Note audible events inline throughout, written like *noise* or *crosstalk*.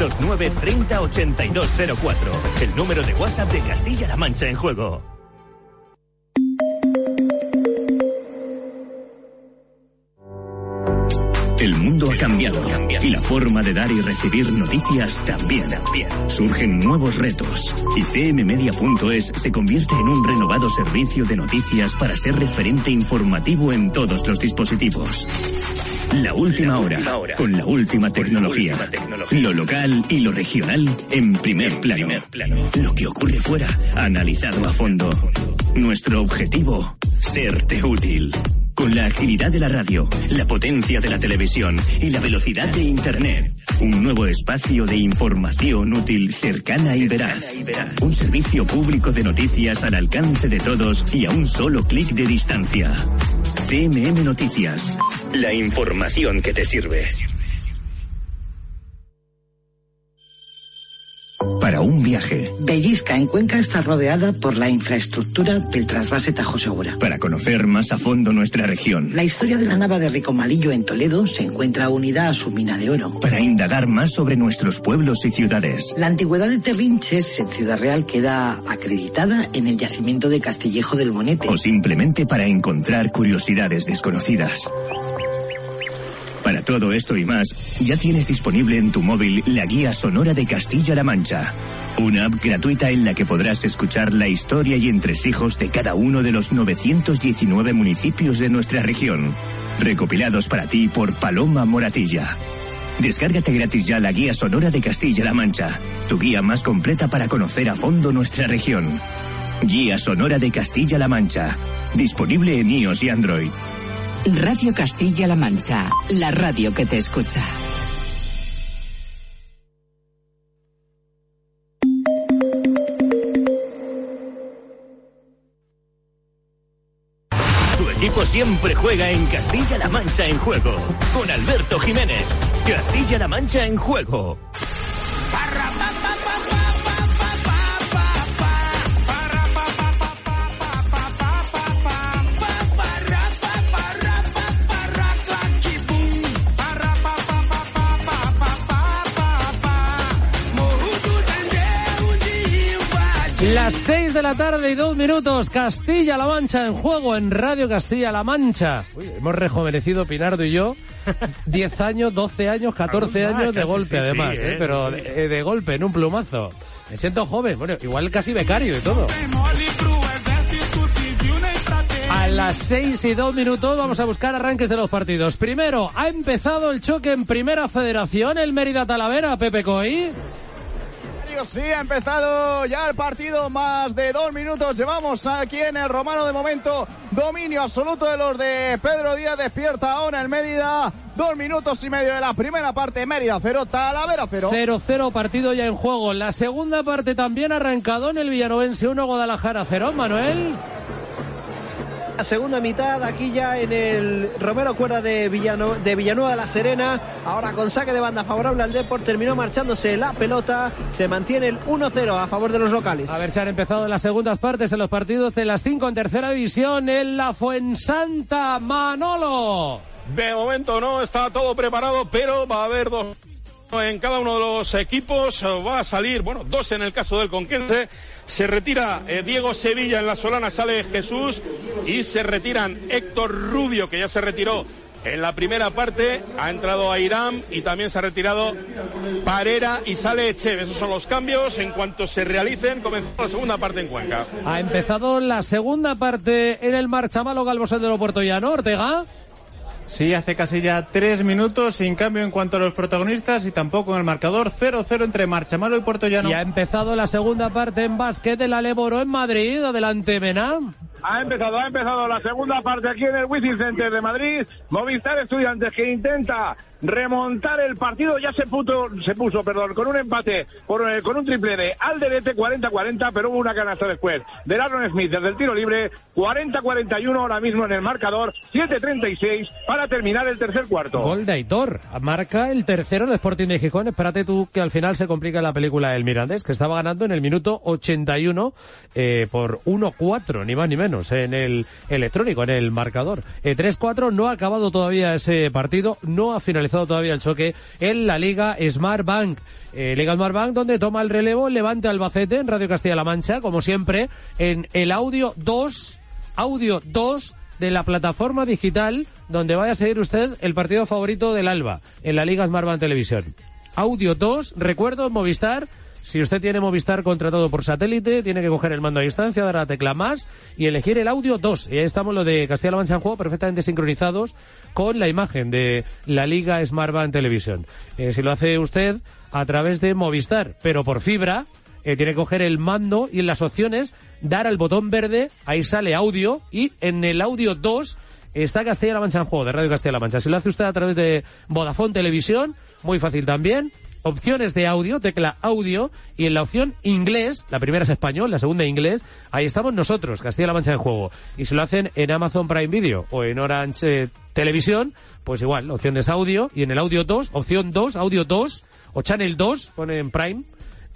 629 30 8204. El número de WhatsApp de Castilla-La Mancha en juego. Mundo ha cambiado y la forma de dar y recibir noticias también. Surgen nuevos retos y cmmedia.es se convierte en un renovado servicio de noticias para ser referente informativo en todos los dispositivos. La última hora, con la última tecnología. Lo local y lo regional en primer plano. Lo que ocurre fuera, analizado a fondo. Nuestro objetivo, serte útil. Con la agilidad de la radio, la potencia de la televisión y la velocidad de Internet. Un nuevo espacio de información útil, cercana y veraz. Un servicio público de noticias al alcance de todos y a un solo clic de distancia. CMM Noticias. La información que te sirve. Para un viaje. Bellisca en Cuenca está rodeada por la infraestructura del trasvase Tajo Segura. Para conocer más a fondo nuestra región. La historia de la nava de Ricomalillo en Toledo se encuentra unida a su mina de oro. Para indagar más sobre nuestros pueblos y ciudades. La antigüedad de Terrinches en Ciudad Real queda acreditada en el yacimiento de Castillejo del Bonete. O simplemente para encontrar curiosidades desconocidas. Para todo esto y más, ya tienes disponible en tu móvil la guía sonora de Castilla-La Mancha. Una app gratuita en la que podrás escuchar la historia y entresijos de cada uno de los 919 municipios de nuestra región. Recopilados para ti por Paloma Moratilla. Descárgate gratis ya la guía sonora de Castilla-La Mancha, tu guía más completa para conocer a fondo nuestra región. Guía sonora de Castilla-La Mancha, disponible en iOS y Android. Radio Castilla-La Mancha, la radio que te escucha. Tu equipo siempre juega en Castilla-La Mancha en juego. Con Alberto Jiménez. Castilla-La Mancha en juego. Las 6 de la tarde y dos minutos, Castilla-La Mancha en juego en Radio Castilla-La Mancha. Uy, hemos rejuvenecido Pinardo y yo. *laughs* 10 años, 12 años, 14 Algunos más, años de golpe sí, además, sí, ¿eh? ¿eh? pero sí. de, de golpe, en un plumazo. Me siento joven, bueno, igual casi becario y todo. A las 6 y 2 minutos vamos a buscar arranques de los partidos. Primero, ha empezado el choque en Primera Federación, el Mérida Talavera, Pepe Coy. Sí, ha empezado ya el partido, más de dos minutos llevamos aquí en el Romano de momento, dominio absoluto de los de Pedro Díaz, despierta ahora el Mérida, dos minutos y medio de la primera parte, Mérida cero, Talavera cero. 0-0 partido ya en juego. La segunda parte también arrancado en el Villanovense 1 Guadalajara 0. Manuel. La segunda mitad aquí ya en el Romero Cuerda de, Villano, de Villanueva de la Serena. Ahora con saque de banda favorable al Deport. Terminó marchándose la pelota. Se mantiene el 1-0 a favor de los locales. A ver si han empezado las segundas partes en los partidos de las 5 en tercera división en la Fuensanta Manolo. De momento no está todo preparado, pero va a haber dos en cada uno de los equipos. Va a salir, bueno, dos en el caso del Conquense. Se retira eh, Diego Sevilla en la Solana, sale Jesús y se retiran Héctor Rubio, que ya se retiró en la primera parte. Ha entrado Airam y también se ha retirado Parera y sale Echeve. Esos son los cambios. En cuanto se realicen, comenzó la segunda parte en Cuenca. Ha empezado la segunda parte en el Marchamalo Galvosel de Puerto Llano. Ortega. Sí, hace casi ya tres minutos, sin cambio en cuanto a los protagonistas y tampoco en el marcador 0-0 entre Marchamalo y Puerto Llano. Y ha empezado la segunda parte en básquet la Leboro en Madrid. Adelante, Mena. Ha empezado, ha empezado la segunda parte aquí en el Wizzing Center de Madrid. Movistar Estudiantes que intenta remontar el partido. Ya se, puto, se puso, perdón, con un empate, por, eh, con un triple de Alderete 40-40, pero hubo una canasta después del Aaron Smith desde el tiro libre. 40-41 ahora mismo en el marcador. 7-36 para terminar el tercer cuarto. Gol de Aitor. Marca el tercero el Sporting de Gijón. Espérate tú que al final se complica la película del Mirandés, que estaba ganando en el minuto 81 eh, por 1-4, ni más ni menos, en el electrónico, en el marcador. Eh, 3-4 no ha acabado todavía ese partido, no ha finalizado todavía el choque en la Liga Smart Bank. Eh, Liga Smart Bank donde toma el relevo el Levante Albacete en Radio Castilla-La Mancha, como siempre, en el audio 2, audio 2 de la plataforma digital donde vaya a seguir usted el partido favorito del Alba en la Liga Smart Bank Televisión. Audio 2, recuerdo, Movistar, si usted tiene Movistar contratado por satélite, tiene que coger el mando a distancia, dar a la tecla más y elegir el audio 2. Y ahí estamos lo de Castilla-La Mancha en juego perfectamente sincronizados con la imagen de la Liga Smart Band Televisión. Eh, si lo hace usted a través de Movistar, pero por fibra, eh, tiene que coger el mando y en las opciones dar al botón verde, ahí sale audio y en el audio 2 está Castilla-La Mancha en juego de Radio Castilla-La Mancha. Si lo hace usted a través de Vodafone Televisión, muy fácil también opciones de audio, tecla audio, y en la opción inglés, la primera es español, la segunda inglés, ahí estamos nosotros, Castilla-La Mancha en juego. Y si lo hacen en Amazon Prime Video o en Orange eh, Televisión, pues igual, la opción es audio, y en el audio 2, opción 2, audio 2, o channel 2, pone en Prime,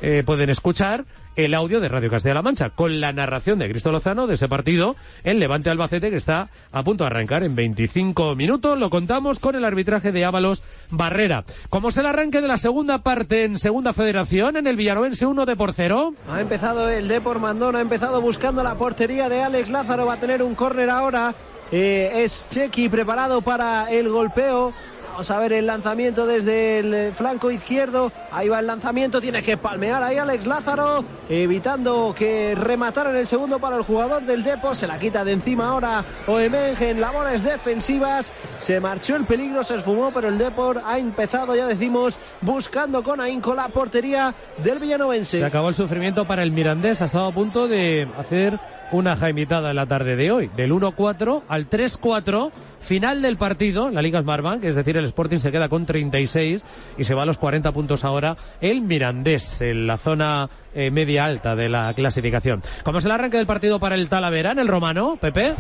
eh, pueden escuchar el audio de Radio Castilla-La Mancha, con la narración de Cristo Lozano de ese partido en Levante Albacete que está a punto de arrancar en 25 minutos. Lo contamos con el arbitraje de Ábalos Barrera. ¿Cómo es el arranque de la segunda parte en Segunda Federación en el Villanovense 1 de por 0? Ha empezado el Depor Mandón, ha empezado buscando la portería de Alex Lázaro, va a tener un córner ahora. Eh, es Chequi preparado para el golpeo. Vamos a ver el lanzamiento desde el eh, flanco izquierdo. Ahí va el lanzamiento. Tiene que palmear ahí Alex Lázaro. Evitando que remataran el segundo para el jugador del Depo. Se la quita de encima ahora Oemenge en labores defensivas. Se marchó el peligro, se esfumó, pero el Depor ha empezado, ya decimos, buscando con ahínco la portería del Villanovense. Se acabó el sufrimiento para el Mirandés. Ha estado a punto de hacer una jaimitada en la tarde de hoy. Del 1-4 al 3-4, final del partido, la Liga Smartbank, es decir, el Sporting se queda con 36 y se va a los 40 puntos ahora el Mirandés, en la zona eh, media alta de la clasificación. ¿Cómo es el arranque del partido para el Talavera en el Romano, Pepe?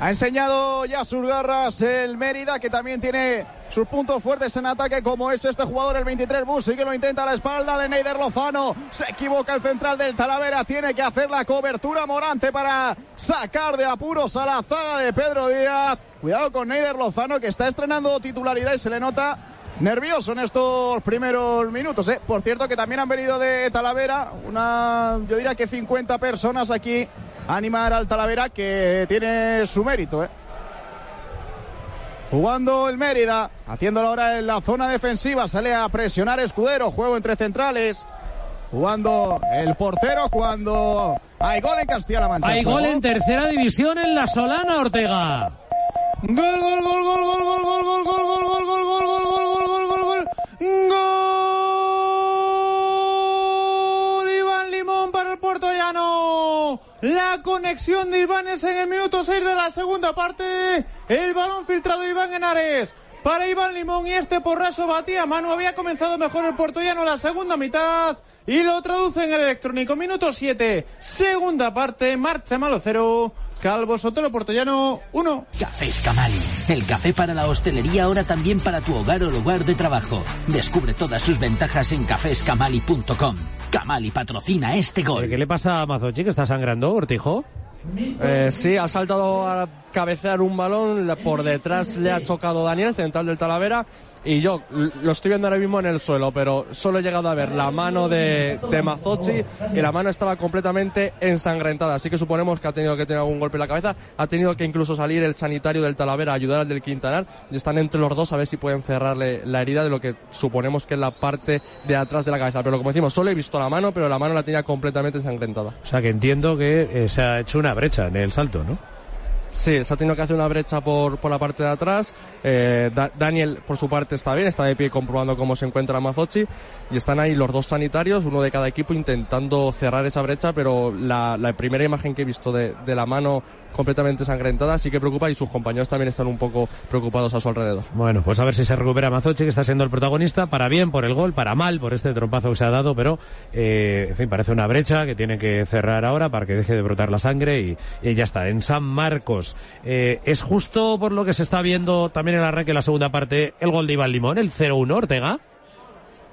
Ha enseñado ya sus garras el Mérida, que también tiene sus puntos fuertes en ataque, como es este jugador, el 23 Busi, que lo intenta a la espalda de Neider Lozano. Se equivoca el central del Talavera, tiene que hacer la cobertura Morante para sacar de apuros a la zaga de Pedro Díaz. Cuidado con Neider Lozano, que está estrenando titularidad y se le nota nervioso en estos primeros minutos. ¿eh? Por cierto, que también han venido de Talavera, una, yo diría que 50 personas aquí a animar al Talavera, que tiene su mérito. ¿eh? Jugando el Mérida, haciéndolo ahora en la zona defensiva, sale a presionar Escudero, juego entre centrales. Jugando el portero cuando hay gol en Castilla-La Mancha. Hay gol en tercera división en la Solana, Ortega. Gol, gol, gol, gol, gol, gol, gol, gol, gol, gol, gol, gol, gol, gol, gol, gol, gol, gol, gol. Iván Limón para el Puerto Llano. La conexión de Ibanes en el minuto 6 de la segunda parte. El balón filtrado de Iván Henares para Iván Limón y este porrazo batía mano. Había comenzado mejor el puertollano la segunda mitad y lo traduce en el electrónico. Minuto 7, segunda parte, marcha malo cero. Calvo Sotelo Portollano 1. Café Escamali. El café para la hostelería, ahora también para tu hogar o lugar de trabajo. Descubre todas sus ventajas en caféscamali.com. Camali patrocina este gol. ¿Qué le pasa a Mazochi que está sangrando, Ortijo? Eh, sí, ha saltado a cabecear un balón, por detrás le ha chocado Daniel, central del Talavera, y yo lo estoy viendo ahora mismo en el suelo, pero solo he llegado a ver la mano de, de Mazochi y la mano estaba completamente ensangrentada, así que suponemos que ha tenido que tener algún golpe en la cabeza, ha tenido que incluso salir el sanitario del Talavera a ayudar al del Quintanar y están entre los dos a ver si pueden cerrarle la herida de lo que suponemos que es la parte de atrás de la cabeza, pero como decimos, solo he visto la mano, pero la mano la tenía completamente ensangrentada. O sea que entiendo que eh, se ha hecho una brecha en el salto, ¿no? Sí, se ha tenido que hacer una brecha por, por la parte de atrás. Eh, Da- Daniel, por su parte, está bien, está de pie comprobando cómo se encuentra Mazochi. Y están ahí los dos sanitarios, uno de cada equipo, intentando cerrar esa brecha. Pero la, la primera imagen que he visto de, de la mano completamente sangrentada sí que preocupa y sus compañeros también están un poco preocupados a su alrededor. Bueno, pues a ver si se recupera Mazochi, que está siendo el protagonista, para bien por el gol, para mal por este trompazo que se ha dado, pero, eh, en fin, parece una brecha que tiene que cerrar ahora para que deje de brotar la sangre y, y ya está. En San Marcos, eh, es justo por lo que se está viendo también el arranque de la segunda parte el gol de Iván Limón, el 0-1, Ortega.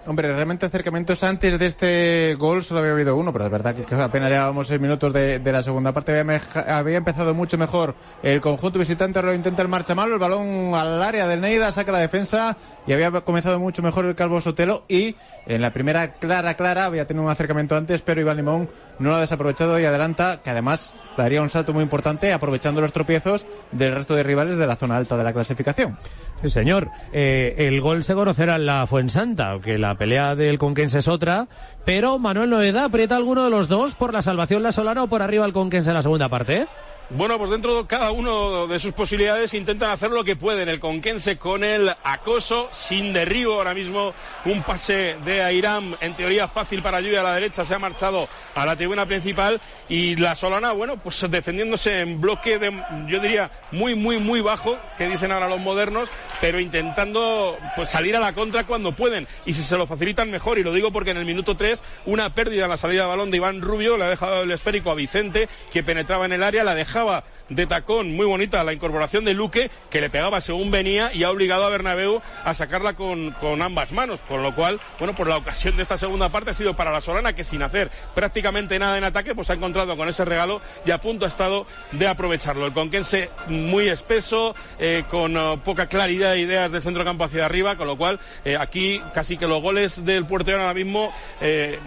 Hombre, realmente acercamientos antes de este gol solo había habido uno, pero es verdad que apenas llevábamos seis minutos de, la segunda parte. Había, había empezado mucho mejor el conjunto visitante, lo intenta el marcha malo, el balón al área del Neida, saca la defensa y había comenzado mucho mejor el Calvo Sotelo y en la primera clara, clara, había tenido un acercamiento antes, pero Iván Limón no lo ha desaprovechado y adelanta, que además daría un salto muy importante aprovechando los tropiezos del resto de rivales de la zona alta de la clasificación. Sí, señor. Eh, el gol se conocerá en la Fuensanta, aunque la pelea del Conquense es otra. Pero Manuel Noeda aprieta alguno de los dos por la salvación la Solana o por arriba el Conquense en la segunda parte. Bueno, pues dentro de cada uno de sus posibilidades intentan hacer lo que pueden. El Conquense con el acoso, sin derribo ahora mismo. Un pase de Airam, en teoría fácil para Lluvia a la derecha, se ha marchado a la tribuna principal. Y la Solana, bueno, pues defendiéndose en bloque de, yo diría, muy, muy, muy bajo, que dicen ahora los modernos, pero intentando pues salir a la contra cuando pueden. Y si se lo facilitan mejor, y lo digo porque en el minuto 3, una pérdida en la salida de balón de Iván Rubio, le ha dejado el esférico a Vicente, que penetraba en el área, la dejaba de tacón, muy bonita la incorporación de Luque, que le pegaba según venía y ha obligado a Bernabéu a sacarla con, con ambas manos, con lo cual, bueno, por la ocasión de esta segunda parte ha sido para la Solana, que sin hacer prácticamente nada en ataque, pues ha encontrado con ese regalo y a punto ha estado de aprovecharlo. El conquense muy espeso, eh, con eh, poca claridad de ideas de centro campo hacia arriba, con lo cual eh, aquí casi que los goles del puerto ahora mismo eh,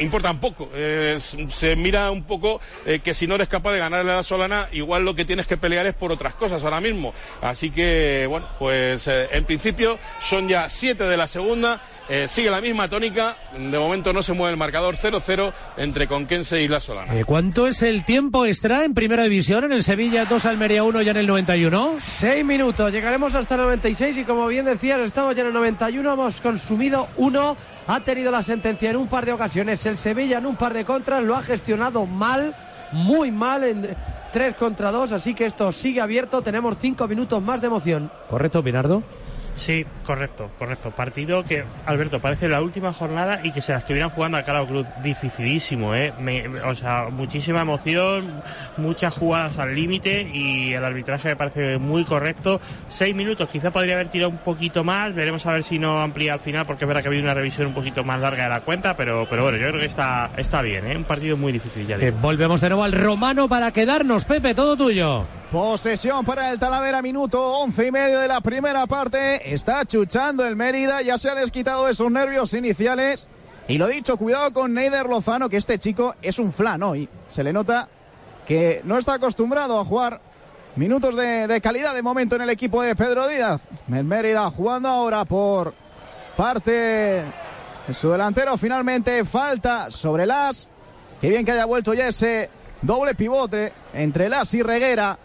importan poco. Se mira un poco que si no eres capaz de ganarle a la Solana, igual lo que tienes que pelear es por otras cosas ahora mismo. Así que, bueno, pues eh, en principio son ya siete de la segunda, eh, sigue la misma tónica, de momento no se mueve el marcador 0-0 entre Conquense y la Solana. Eh, ¿Cuánto es el tiempo extra en primera división? En el Sevilla 2, Almería 1 ya en el 91. Seis minutos, llegaremos hasta el 96 y como bien decías, estamos ya en el 91, hemos consumido uno, ha tenido la sentencia en un par de ocasiones, el Sevilla en un par de contras, lo ha gestionado mal, muy mal en tres contra dos, así que esto sigue abierto, tenemos cinco minutos más de emoción. ¿Correcto, Pinardo? Sí, correcto, correcto. Partido que, Alberto, parece la última jornada y que se la estuvieran jugando a Cala Cruz. Dificilísimo, ¿eh? Me- o sea, muchísima emoción, muchas jugadas al límite y el arbitraje me parece muy correcto. Seis minutos, quizá podría haber tirado un poquito más. Veremos a ver si no amplía al final porque es verdad que ha habido una revisión un poquito más larga de la cuenta, pero, pero bueno, yo creo que está, está bien, ¿eh? Un partido muy difícil, ya Eh, volvemos de nuevo al romano para quedarnos. Pepe, todo tuyo. Posesión para el Talavera, minuto once y medio de la primera parte. Está chuchando el Mérida, ya se ha desquitado de sus nervios iniciales. Y lo dicho, cuidado con Neider Lozano, que este chico es un flan hoy. Se le nota que no está acostumbrado a jugar minutos de, calidad de momento en el equipo de Pedro Díaz. El Mérida jugando ahora por parte de su delantero. Finalmente falta sobre Las. Qué bien que haya vuelto ya ese doble pivote entre Las y Reguera.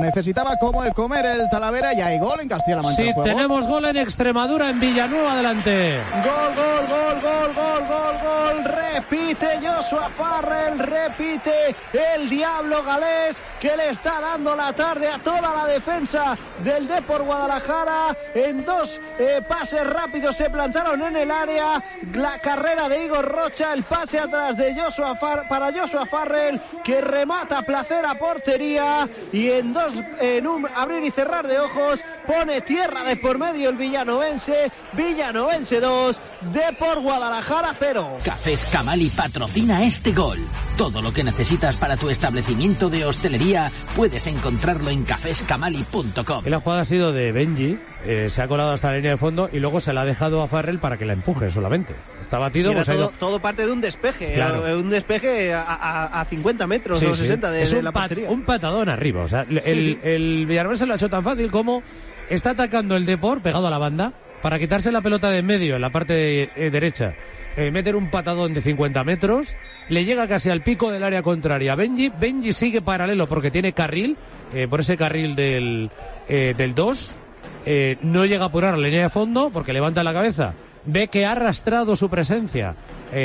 Necesitaba como el comer el Talavera y hay gol en Castilla-La Mancha. Sí, tenemos gol en Extremadura, en Villanueva, adelante. Gol, gol, gol, gol, gol, gol, gol. Repite Joshua Farrell, repite el Diablo Galés que le está dando la tarde a toda la defensa del Depor Guadalajara. En dos eh, pases rápidos se plantaron en el área. La carrera de Igor Rocha, el pase atrás de Joshua Far- para Joshua Farrell que remata placer a portería y en dos, un abrir y cerrar de ojos pone tierra de por medio el Villanovense. Villanovense 2, Depor Guadalajara 0. Cafés Camali patrocina este gol. Todo lo que necesitas para tu establecimiento de hostelería puedes encontrarlo en caféscamali.com. Y la jugada ha sido de Benji, eh, se ha colado hasta la línea de fondo y luego se la ha dejado a Farrell para que la empuje solamente. Está batido, pues ha ido- todo, todo parte de un despeje, Claro. eh, un despeje a, a- a 50 metros Sí, o sí. 60 de, es de un, la pat- portería. un patadón arriba. O sea, el, sí. el Villarreal se lo ha hecho tan fácil como está atacando el Depor pegado a la banda para quitarse la pelota de en medio en la parte eh, derecha. Eh, meter un patadón de 50 metros, le llega casi al pico del área contraria. Benji, Benji sigue paralelo porque tiene carril, eh, por ese carril del, eh, del 2, eh, no llega a apurar la línea de fondo porque levanta la cabeza, ve que ha arrastrado su presencia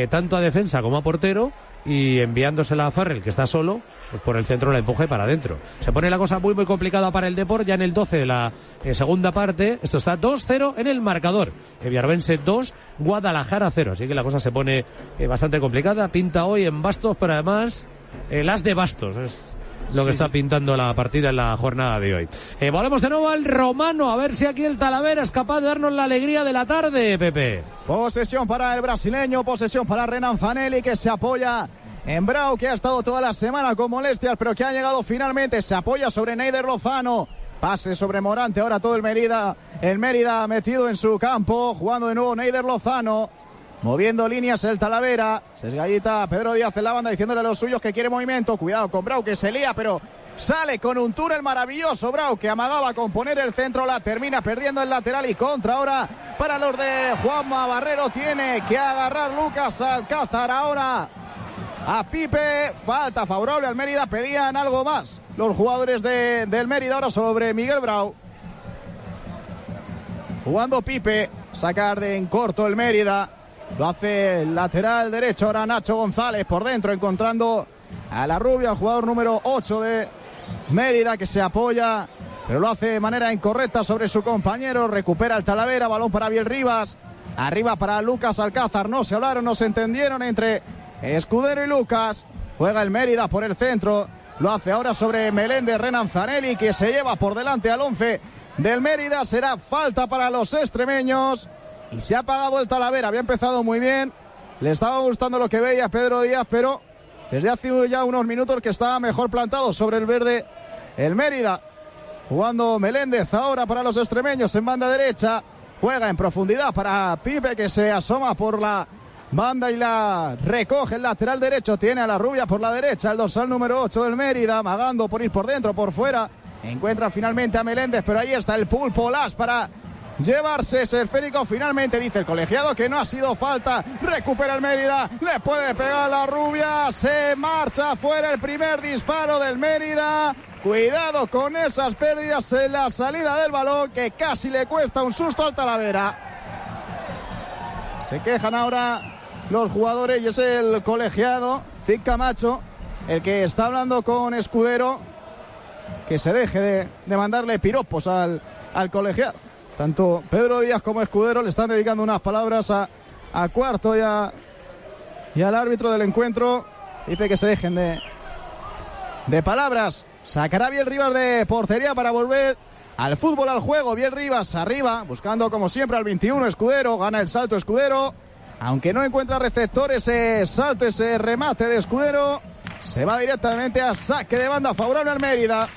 tanto a defensa como a portero y enviándosela a Farrell que está solo, pues por el centro la empuje para adentro. Se pone la cosa muy muy complicada para el Depor ya en el 12 de la eh, segunda parte. Esto está 2-0 en el marcador. El Villarbense 2, Guadalajara 0. Así que la cosa se pone eh, bastante complicada. Pinta hoy en Bastos, pero además eh, las de Bastos. Es lo que está pintando la partida en la jornada de hoy. Eh, volvemos de nuevo al romano, a ver si aquí el Talavera es capaz de darnos la alegría de la tarde, Pepe. Posesión para el brasileño, posesión para Renan Zanelli que se apoya en Brau, que ha estado toda la semana con molestias, pero que ha llegado finalmente. Se apoya sobre Neider Lozano. Pase sobre Morante, ahora todo el Mérida, el Mérida metido en su campo, jugando de nuevo Neider Lozano. Moviendo líneas el Talavera. Sesgallita Pedro Díaz en la banda diciéndole a los suyos que quiere movimiento. Cuidado con Brau que se lía, pero sale con un túnel maravilloso. Brau que amagaba con poner el centro. La termina perdiendo el lateral y contra ahora para los de Juanma Barrero. Tiene que agarrar Lucas Alcázar ahora a Pipe. Falta favorable al Mérida. Pedían algo más los jugadores de, del Mérida ahora sobre Miguel Brau. Jugando Pipe. Sacar de en corto el Mérida. Lo hace el lateral derecho ahora Nacho González por dentro encontrando a la rubia, el jugador número 8 de Mérida que se apoya, pero lo hace de manera incorrecta sobre su compañero. Recupera el Talavera, balón para Biel Rivas. Arriba para Lucas Alcázar. No se hablaron, no se entendieron entre Escudero y Lucas. Juega el Mérida por el centro. Lo hace ahora sobre Meléndez Renan Zanelli que se lleva por delante al 11 del Mérida. Será falta para los extremeños. Y se ha apagado el Talavera. Había empezado muy bien. Le estaba gustando lo que veía Pedro Díaz, pero desde hace ya unos minutos que estaba mejor plantado sobre el verde el Mérida. Jugando Meléndez ahora para los extremeños en banda derecha. Juega en profundidad para Pipe que se asoma por la banda y la recoge el lateral derecho. Tiene a la rubia por la derecha, el dorsal número 8 del Mérida, amagando por ir por dentro, por fuera. Encuentra finalmente a Meléndez, pero ahí está el pulpo Las para llevarse ese esférico. Finalmente dice el colegiado que no ha sido falta. Recupera el Mérida. Le puede pegar la rubia. Se marcha fuera el primer disparo del Mérida. Cuidado con esas pérdidas en la salida del balón que casi le cuesta un susto al Talavera. Se quejan ahora los jugadores y es el colegiado, Zic Camacho, el que está hablando con Escudero. Que se deje de, mandarle piropos al, al colegiado. Tanto Pedro Díaz como Escudero le están dedicando unas palabras a, Cuarto y al árbitro del encuentro. Dice que se dejen de, de palabras. Sacará bien Rivas de portería para volver al fútbol, al juego. Bien Rivas arriba, buscando como siempre al 21 Escudero. Gana el salto Escudero. Aunque no encuentra receptor ese salto, ese remate de Escudero. Se va directamente a saque de banda favorable al Mérida.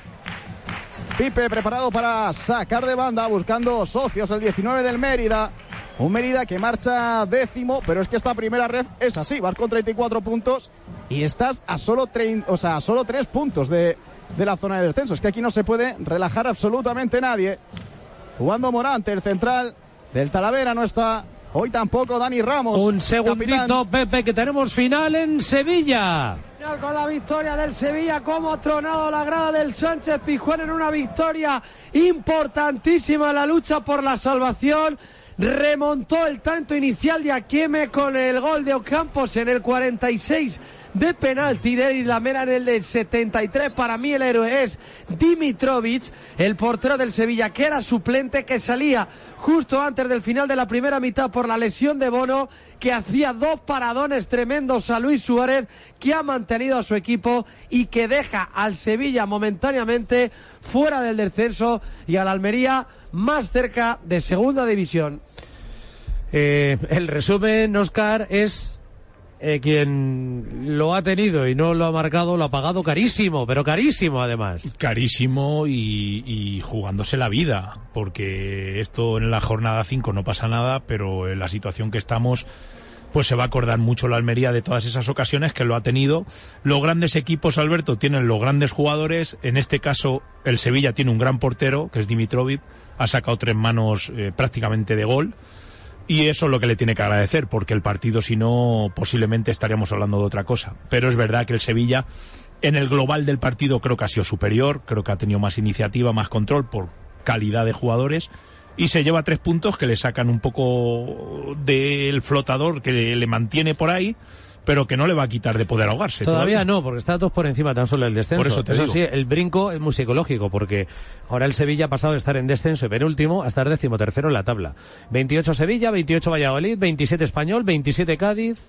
Pipe preparado para sacar de banda, buscando socios el 19 del Mérida. Un Mérida que marcha décimo, pero es que esta primera ref es así, vas con 34 puntos y estás a solo, o sea, a solo 3 puntos de, de la zona de descenso. Es que aquí no se puede relajar absolutamente nadie. Jugando Morante, el central del Talavera no está. Hoy tampoco Dani Ramos. Un segundito, capitán. Pepe, que tenemos final en Sevilla. Con la victoria del Sevilla, como ha tronado la grada del Sánchez Pijuán en una victoria importantísima la lucha por la salvación. Remontó el tanto inicial de Akieme con el gol de Ocampos en el 46 de penalti de Lamera en el del 73. Para mí el héroe es Dimitrovic, el portero del Sevilla, que era suplente, que salía justo antes del final de la primera mitad por la lesión de Bono, que hacía dos paradones tremendos a Luis Suárez, que ha mantenido a su equipo y que deja al Sevilla momentáneamente fuera del descenso y a la Almería más cerca de segunda división. Eh, el resumen, Oscar, es eh, quien lo ha tenido y no lo ha marcado, lo ha pagado carísimo, pero carísimo además. Carísimo y, y jugándose la vida, porque esto en la jornada 5 no pasa nada, pero en la situación que estamos pues se va a acordar mucho la Almería de todas esas ocasiones que lo ha tenido. Los grandes equipos, Alberto, tienen los grandes jugadores. En este caso, el Sevilla tiene un gran portero, que es Dimitrovic. Ha sacado tres manos eh, prácticamente de gol. Y eso es lo que le tiene que agradecer, porque el partido, si no, posiblemente estaríamos hablando de otra cosa. Pero es verdad que el Sevilla, en el global del partido, creo que ha sido superior, creo que ha tenido más iniciativa, más control por calidad de jugadores. Y se lleva tres puntos que le sacan un poco del flotador que le, mantiene por ahí, pero que no le va a quitar de poder ahogarse. Todavía, no, porque está dos por encima tan solo el descenso. Por eso te digo. sí, el brinco es muy psicológico, porque ahora el Sevilla ha pasado de estar en descenso y penúltimo a estar décimo tercero en la tabla. 28 Sevilla, 28 Valladolid, 27 Español, 27 Cádiz,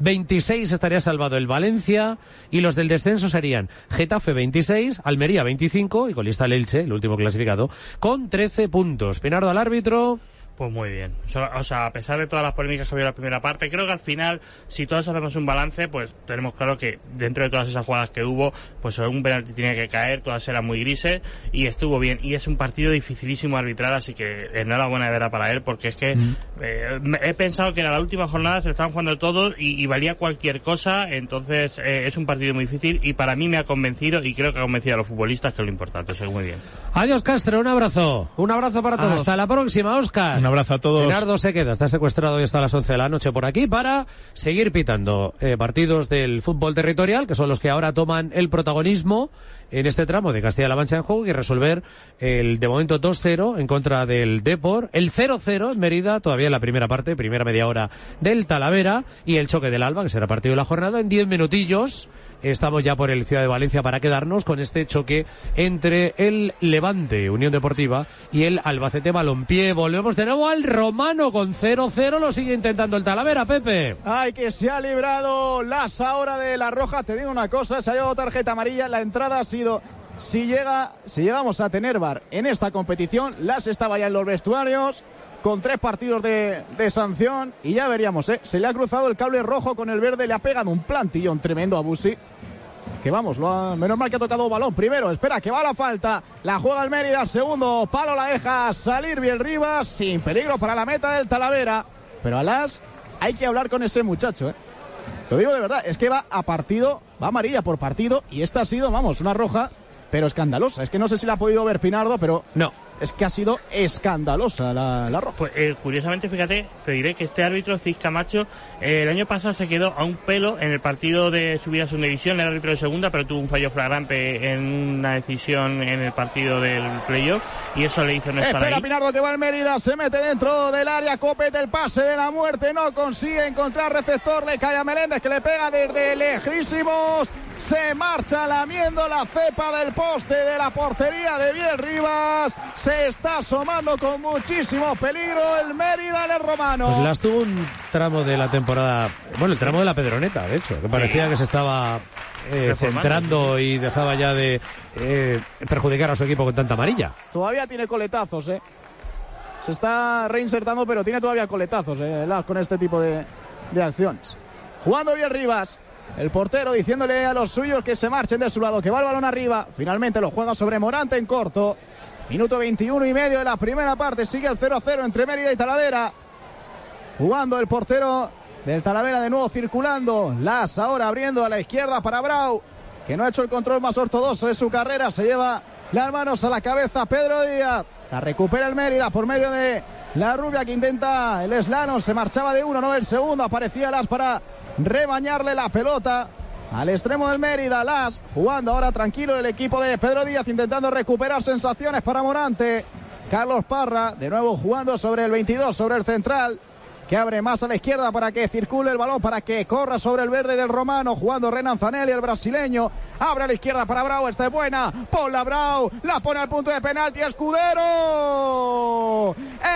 26 estaría salvado el Valencia y los del descenso serían Getafe 26, Almería 25 y colista el Elche, el último clasificado, con 13 puntos. Pinardo al árbitro. Pues muy bien. O sea, a pesar de todas las polémicas que había en la primera parte, creo que al final, si todos hacemos un balance, pues tenemos claro que dentro de todas esas jugadas que hubo, pues un penalti tenía que caer, todas eran muy grises y estuvo bien. Y es un partido dificilísimo arbitrar, así que enhorabuena de verdad para él, porque es que Mm. eh, me- he pensado que en la última jornada se lo estaban jugando todos y, y valía cualquier cosa, entonces eh, es un partido muy difícil y para mí me ha convencido y creo que ha convencido a los futbolistas que es lo importante, es muy bien. Adiós Castro, un abrazo. Un abrazo para todos. Hasta la próxima, Oscar. Un abrazo a todos. Leonardo se queda, está secuestrado hoy hasta las 11 de la noche por aquí para seguir pitando eh, partidos del fútbol territorial, que son los que ahora toman el protagonismo en este tramo de Castilla-La Mancha en juego y resolver el de momento 2-0 en contra del Depor, el 0-0 en Mérida, todavía en la primera parte, primera media hora del Talavera y el choque del Alba, que será partido de la jornada en 10 minutillos. Estamos ya por el Ciudad de Valencia para quedarnos con este choque entre el Levante, Unión Deportiva, y el Albacete Balompié. Volvemos de nuevo al Romano con 0-0. Lo sigue intentando el Talavera, Pepe. Ay, que se ha librado las ahora de la roja. Te digo una cosa, se ha llevado tarjeta amarilla. La entrada ha sido. Si llega, si llegamos a tener bar en esta competición, las estaba ya en los vestuarios con tres partidos de, sanción y ya veríamos, ¿eh? Se le ha cruzado el cable rojo con el verde, le ha pegado un plantillón tremendo a Busi. Que vamos, lo ha- menos mal que ha tocado balón primero. Espera, que va la falta. La juega el Mérida. Segundo palo la deja salir bien Rivas. Sin peligro para la meta del Talavera. Pero alas, hay que hablar con ese muchacho, ¿eh? Lo digo de verdad, es que va a partido, va amarilla por partido. Y esta ha sido, vamos, una roja, pero escandalosa. Es que no sé si la ha podido ver Pinardo, pero no. Es que ha sido escandalosa la, la roja. Pues eh, curiosamente, fíjate, te diré que este árbitro, Cis Camacho, eh, el año pasado se quedó a un pelo en el partido de subida a segunda división, era árbitro de segunda, pero tuvo un fallo flagrante en una decisión en el partido del playoff y eso le hizo no estar Espera ahí. Pinardo que va Mérida, se mete dentro del área, Copete el pase de la muerte, no consigue encontrar receptor, le cae a Meléndez que le pega desde lejísimos, se marcha lamiendo la cepa del poste de la portería de Biel Rivas, se está asomando con muchísimo peligro el Mérida en el Romano. Pues las tuvo un tramo de la temporada, bueno, el tramo de la Pedroneta, de hecho, que parecía que se estaba eh, centrando y dejaba ya de eh, perjudicar a su equipo con tanta amarilla. Todavía tiene coletazos, ¿eh? Se está reinsertando, pero tiene todavía coletazos, ¿eh? Las con este tipo de, de acciones. Jugando bien Rivas. El portero diciéndole a los suyos que se marchen de su lado, que va el balón arriba. Finalmente lo juega sobre Morante en corto. Minuto 21 y medio de la primera parte. Sigue el 0 a 0 entre Mérida y Talavera. Jugando el portero del Talavera de nuevo circulando. Las ahora abriendo a la izquierda para Brau, que no ha hecho el control más ortodoxo de su carrera. Se lleva las manos a la cabeza Pedro Díaz. La recupera el Mérida por medio de la rubia que intenta el Eslano. Se marchaba de uno, no del segundo. Aparecía Las para rebañarle la pelota. Al extremo del Mérida, Las jugando ahora tranquilo el equipo de Pedro Díaz intentando recuperar sensaciones para Morante. Carlos Parra de nuevo jugando sobre el 22, sobre el central que abre más a la izquierda para que circule el balón, para que corra sobre el verde del romano, jugando Renan Zanelli, el brasileño. Abre a la izquierda para Brau, esta es buena. Ponla Brau, la pone al punto de penalti, Escudero.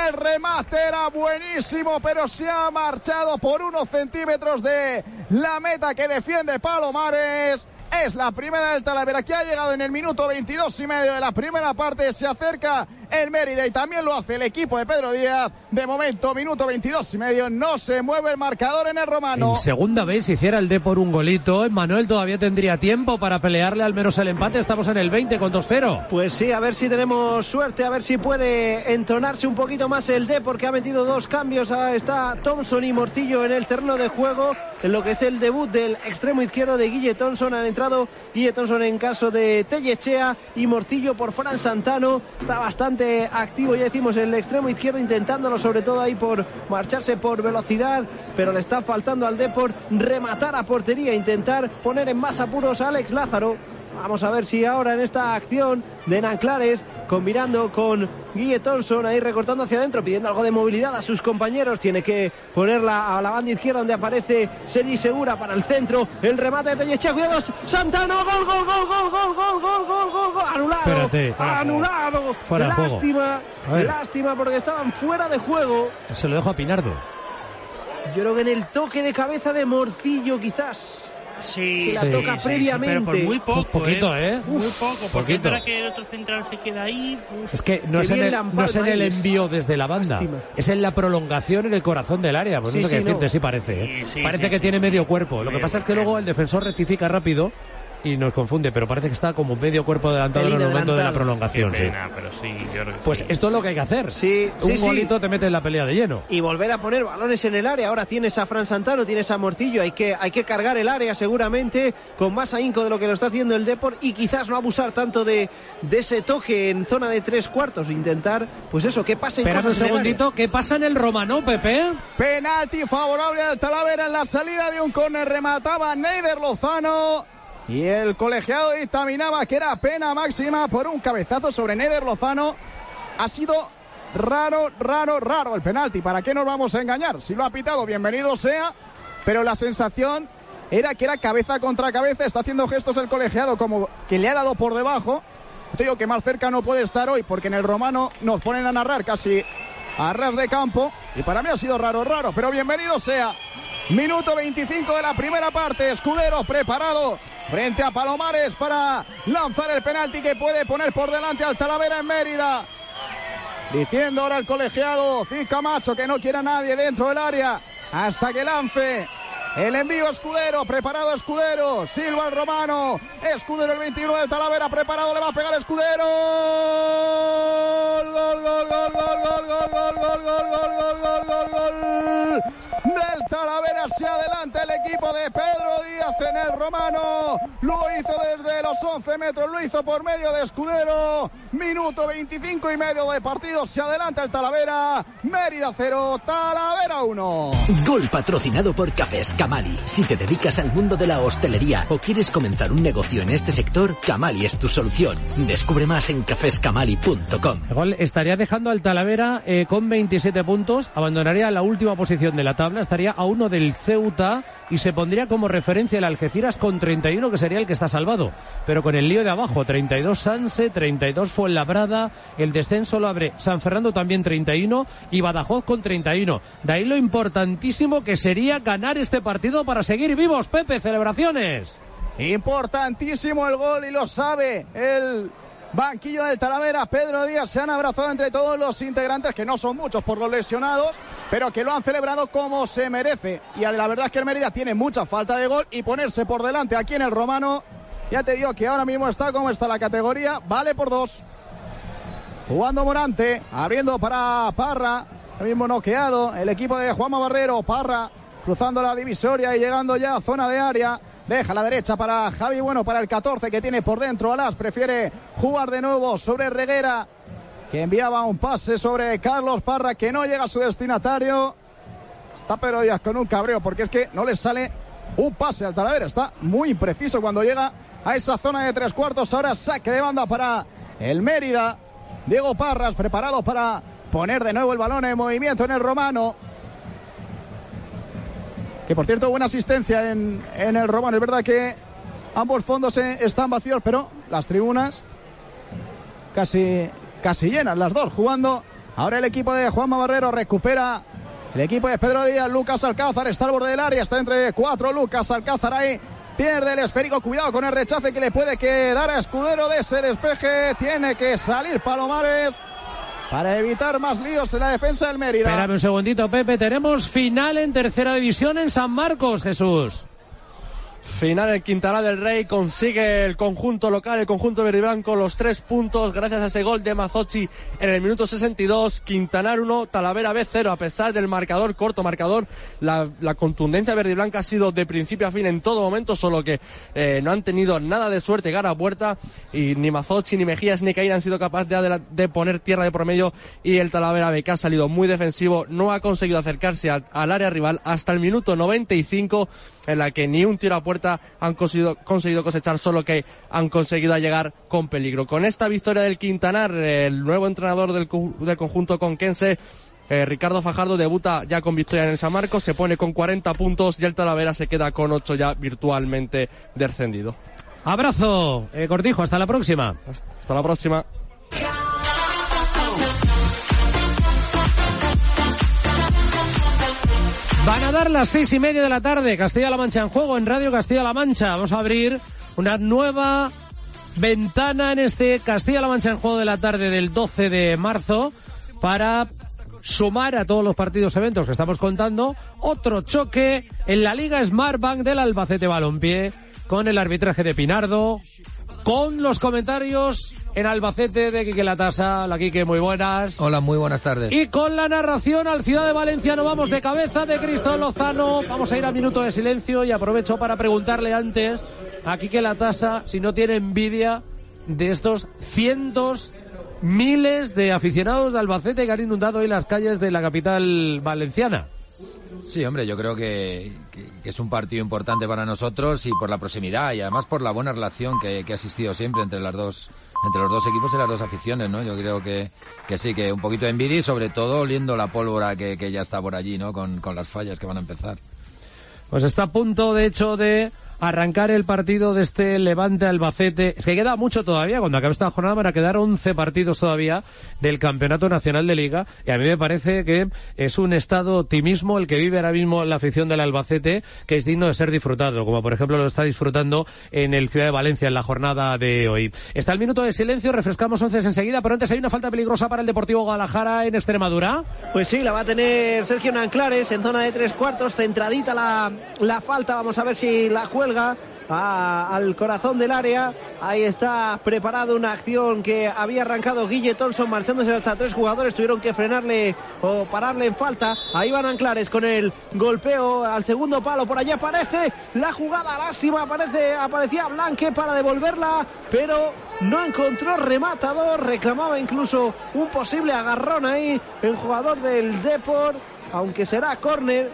El remate era buenísimo, pero se ha marchado por unos centímetros de la meta que defiende Palomares. Es la primera del Talavera que ha llegado en el minuto 22 y medio de la primera parte. Se acerca el Mérida y también lo hace el equipo de Pedro Díaz. De momento, minuto 22 y medio. No se mueve el marcador en el romano. En segunda vez, si hiciera el D por un golito, Manuel todavía tendría tiempo para pelearle al menos el empate. Estamos en el 20 con 2-0. Pues sí, a ver si tenemos suerte, a ver si puede entonarse un poquito más el D, porque ha metido dos cambios. Está Thompson y Morcillo en el terreno de juego, en lo que es el debut del extremo izquierdo de Guille Thompson. Han Guille Thompson en caso de Tellechea y Morcillo por Fran Santano. Está bastante activo, ya decimos, en el extremo izquierdo, intentándolo sobre todo ahí por marcharse por velocidad, pero le está faltando al D por rematar a portería, intentar poner en más apuros a Alex Lázaro. Vamos a ver si ahora en esta acción de Nanclares, combinando con Guille Thompson, ahí recortando hacia adentro, pidiendo algo de movilidad a sus compañeros, tiene que ponerla a la banda izquierda donde aparece Sergi Segura para el centro, el remate de Tellechea, cuidado, Santano, gol, gol, gol, gol, gol, gol, gol, gol, gol, gol, anulado, Espérate, fuera anulado, Fuera lástima, lástima porque estaban fuera de juego. Se lo dejo a Pinardo. Yo creo que en el toque de cabeza de Morcillo quizás. Sí, que la sí, toca sí, sí, previamente. pero por muy poco, poquito, ¿eh? Muy poco, porque verdad que el otro central se queda ahí. uf. Es que no es, en bien el, la no es en el envío desde la banda, Lástima. es en la prolongación en el corazón del área. Pues Sí, no sé qué sí, decirte, no. sí parece. ¿eh? Sí, sí, parece sí, que sí, tiene sí. medio cuerpo. Lo que pasa es que luego el defensor rectifica rápido y nos confunde, pero parece que está como medio cuerpo adelantado en el momento de la prolongación. Qué sí. pena, pero sí, yo creo que Pues sí. esto es lo que hay que hacer. Sí, Un sí, sí. golito te mete en la pelea de lleno. y volver a poner balones en el área. Ahora tienes a Fran Santano, tienes a Morcillo. Hay que, hay que cargar el área seguramente con más ahínco de lo que lo está haciendo el Deport y quizás no abusar tanto de, de ese toque en zona de tres cuartos. Intentar, pues eso, que un cosas en el área. segundito, ¿qué pasa en el Romano, Pepe? Penalti favorable al Talavera en la salida de un córner. Remataba Neider Lozano. Y el colegiado dictaminaba que era pena máxima por un cabezazo sobre Neider Lozano. Ha sido raro, raro, raro el penalti. ¿Para qué nos vamos a engañar? Si lo ha pitado, bienvenido sea. Pero la sensación era que era cabeza contra cabeza. Está haciendo gestos el colegiado como que le ha dado por debajo. Te digo que más cerca no puede estar hoy porque en el romano nos ponen a narrar casi a ras de campo. Y para mí ha sido raro, raro. Pero bienvenido sea. Minuto 25 de la primera parte. Escudero preparado frente a Palomares para lanzar el penalti que puede poner por delante al Talavera en Mérida. Diciendo ahora el colegiado Camacho que no quiere a nadie dentro del área hasta que lance. El envío Escudero, preparado Escudero, Silva el Romano, Escudero el 21 del Talavera, preparado, le va a pegar Escudero. Gol, gol, gol, gol, gol, gol, gol, gol, gol, gol, gol, gol, gol. Del Talavera hacia adelante el equipo de Pedro Díaz en el Romano. Lo hizo desde los 11 metros, lo hizo por medio de Escudero. Minuto 25 y medio de partido, se adelanta el Talavera. Mérida 0, Talavera 1. Gol patrocinado por Cafés Camali. Si te dedicas al mundo de la hostelería o quieres comenzar un negocio en este sector, Camali es tu solución. Descubre más en cafescamali.com. Igual estaría dejando al Talavera eh, con 27 puntos, abandonaría la última posición de la tabla, estaría a uno del Ceuta y se pondría como referencia el Algeciras con 31, que sería el que está salvado. Pero con el lío de abajo, 32 Sanse, 32 Fuenlabrada, el descenso lo abre San Fernando también 31 y Badajoz con 31. De ahí lo importantísimo que sería ganar este partido para seguir vivos, Pepe, celebraciones. Importantísimo el gol y lo sabe el banquillo del Talavera. Pedro Díaz se han abrazado entre todos los integrantes, que no son muchos por los lesionados, pero que lo han celebrado como se merece. Y la verdad es que el Mérida tiene mucha falta de gol y ponerse por delante aquí en el Romano. Ya te digo que ahora mismo está como está la categoría, vale por dos. Jugando Morante, abriendo para Parra, mismo noqueado, el equipo de Juanma Barrero, Parra cruzando la divisoria y llegando ya a zona de área. Deja la derecha para Javi Bueno, para el 14 que tiene por dentro Alas. Prefiere jugar de nuevo sobre Reguera, que enviaba un pase sobre Carlos Parra, que no llega a su destinatario. Está Pedro Díaz con un cabreo, porque es que no le sale un pase al Talavera. Está muy impreciso cuando llega a esa zona de tres cuartos. Ahora saque de banda para el Mérida. Diego Parras preparado para poner de nuevo el balón en movimiento en el romano. Que por cierto, buena asistencia en, en el romano. Es verdad que ambos fondos están vacíos, pero las tribunas casi, casi llenas, las dos jugando. Ahora el equipo de Juanma Barrero recupera el equipo de Pedro Díaz. Lucas Alcázar está al borde del área, está entre cuatro. Lucas Alcázar ahí pierde el esférico. Cuidado con el rechace que le puede quedar a Escudero de ese despeje. Tiene que salir Palomares para evitar más líos en la defensa del Mérida. Espérame un segundito, Pepe. Tenemos final en tercera división en San Marcos, Jesús. Final en Quintana del Rey consigue el conjunto local, el conjunto verde y blanco, los tres puntos gracias a ese gol de Mazochi en el minuto 62. Quintanar 1, Talavera B 0. A pesar del marcador, corto marcador, la, contundencia verde y blanca ha sido de principio a fin en todo momento, solo que eh, no han tenido nada de suerte llegar a puerta y ni Mazochi, ni Mejías, ni Caín han sido capaces de poner tierra de promedio y el Talavera B que ha salido muy defensivo no ha conseguido acercarse al, al área rival hasta el minuto 95 en la que ni un tiro a puerta han conseguido, conseguido cosechar, solo que han conseguido llegar con peligro. Con esta victoria del Quintanar, el nuevo entrenador del conjunto conquense, eh, Ricardo Fajardo, debuta ya con victoria en el San Marcos, se pone con 40 puntos y el Talavera se queda con 8 ya virtualmente descendido. Abrazo, eh, Cortijo, hasta la próxima. Hasta la próxima. Van a dar las seis y media de la tarde, Castilla-La Mancha en juego, en Radio Castilla-La Mancha. Vamos a abrir una nueva ventana en este Castilla-La Mancha en juego de la tarde del 12 de marzo para sumar a todos los partidos eventos que estamos contando otro choque en la Liga Smart Bank del Albacete Balompié con el arbitraje de Pinardo, con los comentarios en Albacete de Quique Latasa. La Quique, muy buenas. Hola, muy buenas tardes. Y con la narración al Ciudad de Valencia no vamos de cabeza de Cristo Lozano. Vamos a ir a minuto de silencio y aprovecho para preguntarle antes a Quique Latasa si no tiene envidia de estos cientos, miles de aficionados de Albacete que han inundado hoy las calles de la capital valenciana. Sí, hombre, yo creo que, es un partido importante para nosotros y por la proximidad y además por la buena relación que, ha existido siempre entre las dos entre los dos equipos y las dos aficiones, ¿no? Yo creo que, que sí, que un poquito de envidia y sobre todo oliendo la pólvora que, que ya está por allí, ¿no? Con, con las fallas que van a empezar. Pues está a punto, de hecho, de arrancar el partido de este Levante Albacete. Es que queda mucho todavía. Cuando acabe esta jornada van a quedar 11 partidos todavía del Campeonato Nacional de Liga. Y a mí me parece que es un estado optimismo el que vive ahora mismo la afición del Albacete, que es digno de ser disfrutado, como por ejemplo lo está disfrutando en el Ciudad de Valencia en la jornada de hoy. Está el minuto de silencio, refrescamos 11 enseguida, pero antes hay una falta peligrosa para el Deportivo Guadalajara en Extremadura. Pues sí, la va a tener Sergio Nanclares en zona de tres cuartos, centradita la, la falta, vamos a ver si la cuelga al corazón del área. Ahí está preparado una acción que había arrancado Guille Tolson marchándose hasta tres jugadores, tuvieron que frenarle o pararle en falta. Ahí van Anclares con el golpeo al segundo palo, por allá aparece la jugada, lástima, aparece, aparecía Blanque para devolverla, pero no encontró rematador, reclamaba incluso un posible agarrón ahí el jugador del Deport, aunque será córner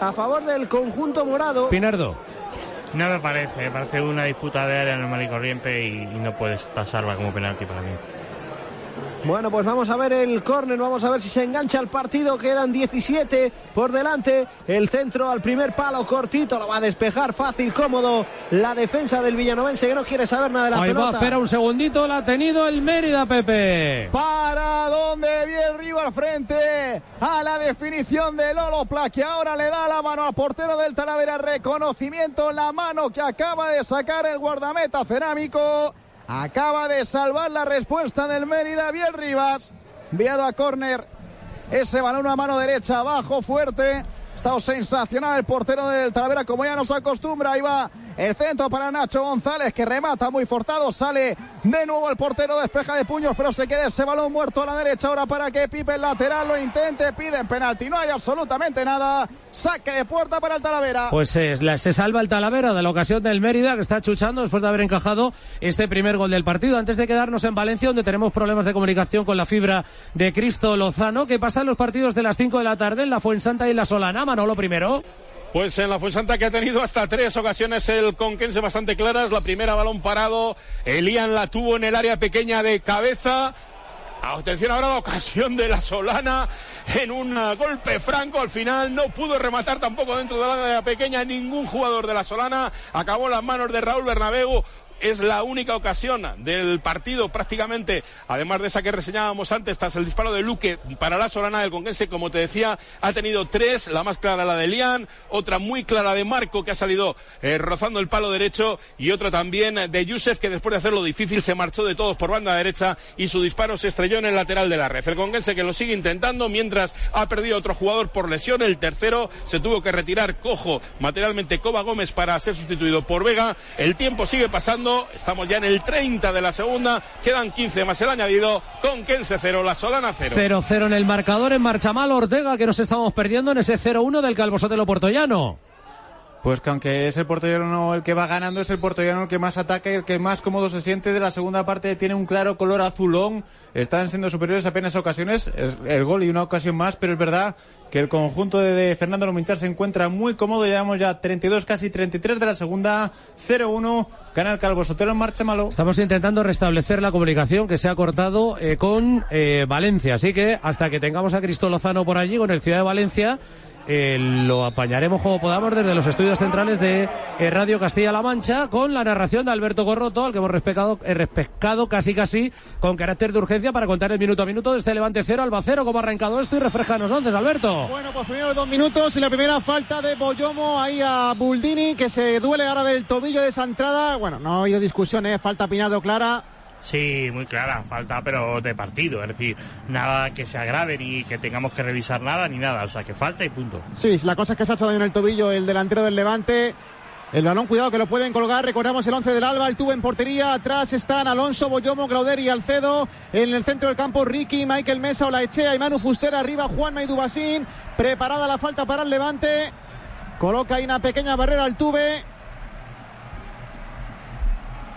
a favor del conjunto morado. Pinardo. No me parece, me parece una disputa de área normal y corriente y, y no puedes tasarla como penalti para mí. Bueno, pues vamos a ver el córner, vamos a ver si se engancha el partido. Quedan 17 por delante. El centro al primer palo cortito, lo va a despejar fácil, cómodo. La defensa del Villanovense que no quiere saber nada de la Ahí va, pelota. espera un segundito, la ha tenido el Mérida, Pepe. Para donde bien Río al frente a la definición de Lolo Pla, que ahora le da la mano al portero del Talavera. Reconocimiento en la mano que acaba de sacar el guardameta cerámico. Acaba de salvar la respuesta del Mérida. Bien Rivas. Enviado a córner. Ese balón a mano derecha abajo fuerte. Estado sensacional el portero del Talavera como ya nos acostumbra. Ahí va el centro para Nacho González que remata muy forzado. Sale de nuevo el portero, despeja de puños, pero se queda ese balón muerto a la derecha ahora para que Pipe el lateral lo intente. Piden penalti. No hay absolutamente nada. Saque de puerta para el Talavera. Pues se salva el Talavera de la ocasión del Mérida, que está chuchando después de haber encajado este primer gol del partido. Antes de quedarnos en Valencia, donde tenemos problemas de comunicación con la fibra de Cristo Lozano, que pasa en los partidos de las 5 de la tarde en la Fuensanta y la Solana. Manolo primero. Pues en la Fuensanta que ha tenido hasta tres ocasiones el Conquense bastante claras. La primera balón parado, Elian la tuvo en el área pequeña de cabeza. Atención ahora la ocasión de la Solana en un golpe franco. Al final no pudo rematar tampoco dentro de la área pequeña ningún jugador de la Solana. Acabó las manos de Raúl Bernabeu. Es la única ocasión del partido prácticamente, además de esa que reseñábamos antes, tras el disparo de Luque para la Solana del Conquense, como te decía, ha tenido tres, la más clara la de Lian, otra muy clara de Marco que ha salido eh, rozando el palo derecho y otra también de Yusef que después de hacerlo difícil se marchó de todos por banda derecha y su disparo se estrelló en el lateral de la red. El Conquense que lo sigue intentando mientras ha perdido otro jugador por lesión, el tercero se tuvo que retirar cojo materialmente Coba Gómez para ser sustituido por Vega. El tiempo sigue pasando, estamos ya en el 30 de la segunda, quedan 15 más el añadido, Conquense 0, la Solana 0. 0-0 en el marcador en marcha mal Ortega, que nos estamos perdiendo en ese 0-1 del Calvo Sotelo Portollano. Pues que aunque es el portollano el que va ganando, es el portollano el que más ataca y el que más cómodo se siente de la segunda parte. Tiene un claro color azulón. Están siendo superiores apenas ocasiones. Es el gol y una ocasión más, pero es verdad que el conjunto de, Fernando Lominchar se encuentra muy cómodo. Llevamos ya 32, casi 33 de la segunda. 0-1. Gana el Calvo Sotelo en marcha malo. Estamos intentando restablecer la comunicación que se ha cortado eh, con eh, Valencia. Así que hasta que tengamos a Cristo Lozano por allí, con el Ciudad de Valencia, eh, lo apañaremos como podamos desde los estudios centrales de eh, Radio Castilla-La Mancha con la narración de Alberto Gorroto, al que hemos respecado, eh, casi casi con carácter de urgencia para contar el minuto a minuto de este Levante 0, Alba 0, cómo ha arrancado esto y refrescanos once, Alberto. Bueno, pues primero dos minutos y la primera falta de Boyomo ahí a Buldini, que se duele ahora del tobillo de esa entrada. Bueno, no ha habido discusión, ¿eh? falta Pinado clara. Sí, muy clara, falta pero de partido, es decir, nada que se agrave ni que tengamos que revisar nada ni nada, o sea que falta y punto. Sí, la cosa es que se ha hecho en el tobillo el delantero del Levante. El balón, cuidado que lo pueden colgar. Recordamos el 11 del Alba, el tubo en portería. Atrás están Alonso, Boyomo, Clauder y Alcedo. En el centro del campo, Ricky, Michael Mesa, Olaechea y Manu Fuster. Arriba, Juanma y Dubasín. Preparada la falta para el Levante. Coloca ahí una pequeña barrera al tube.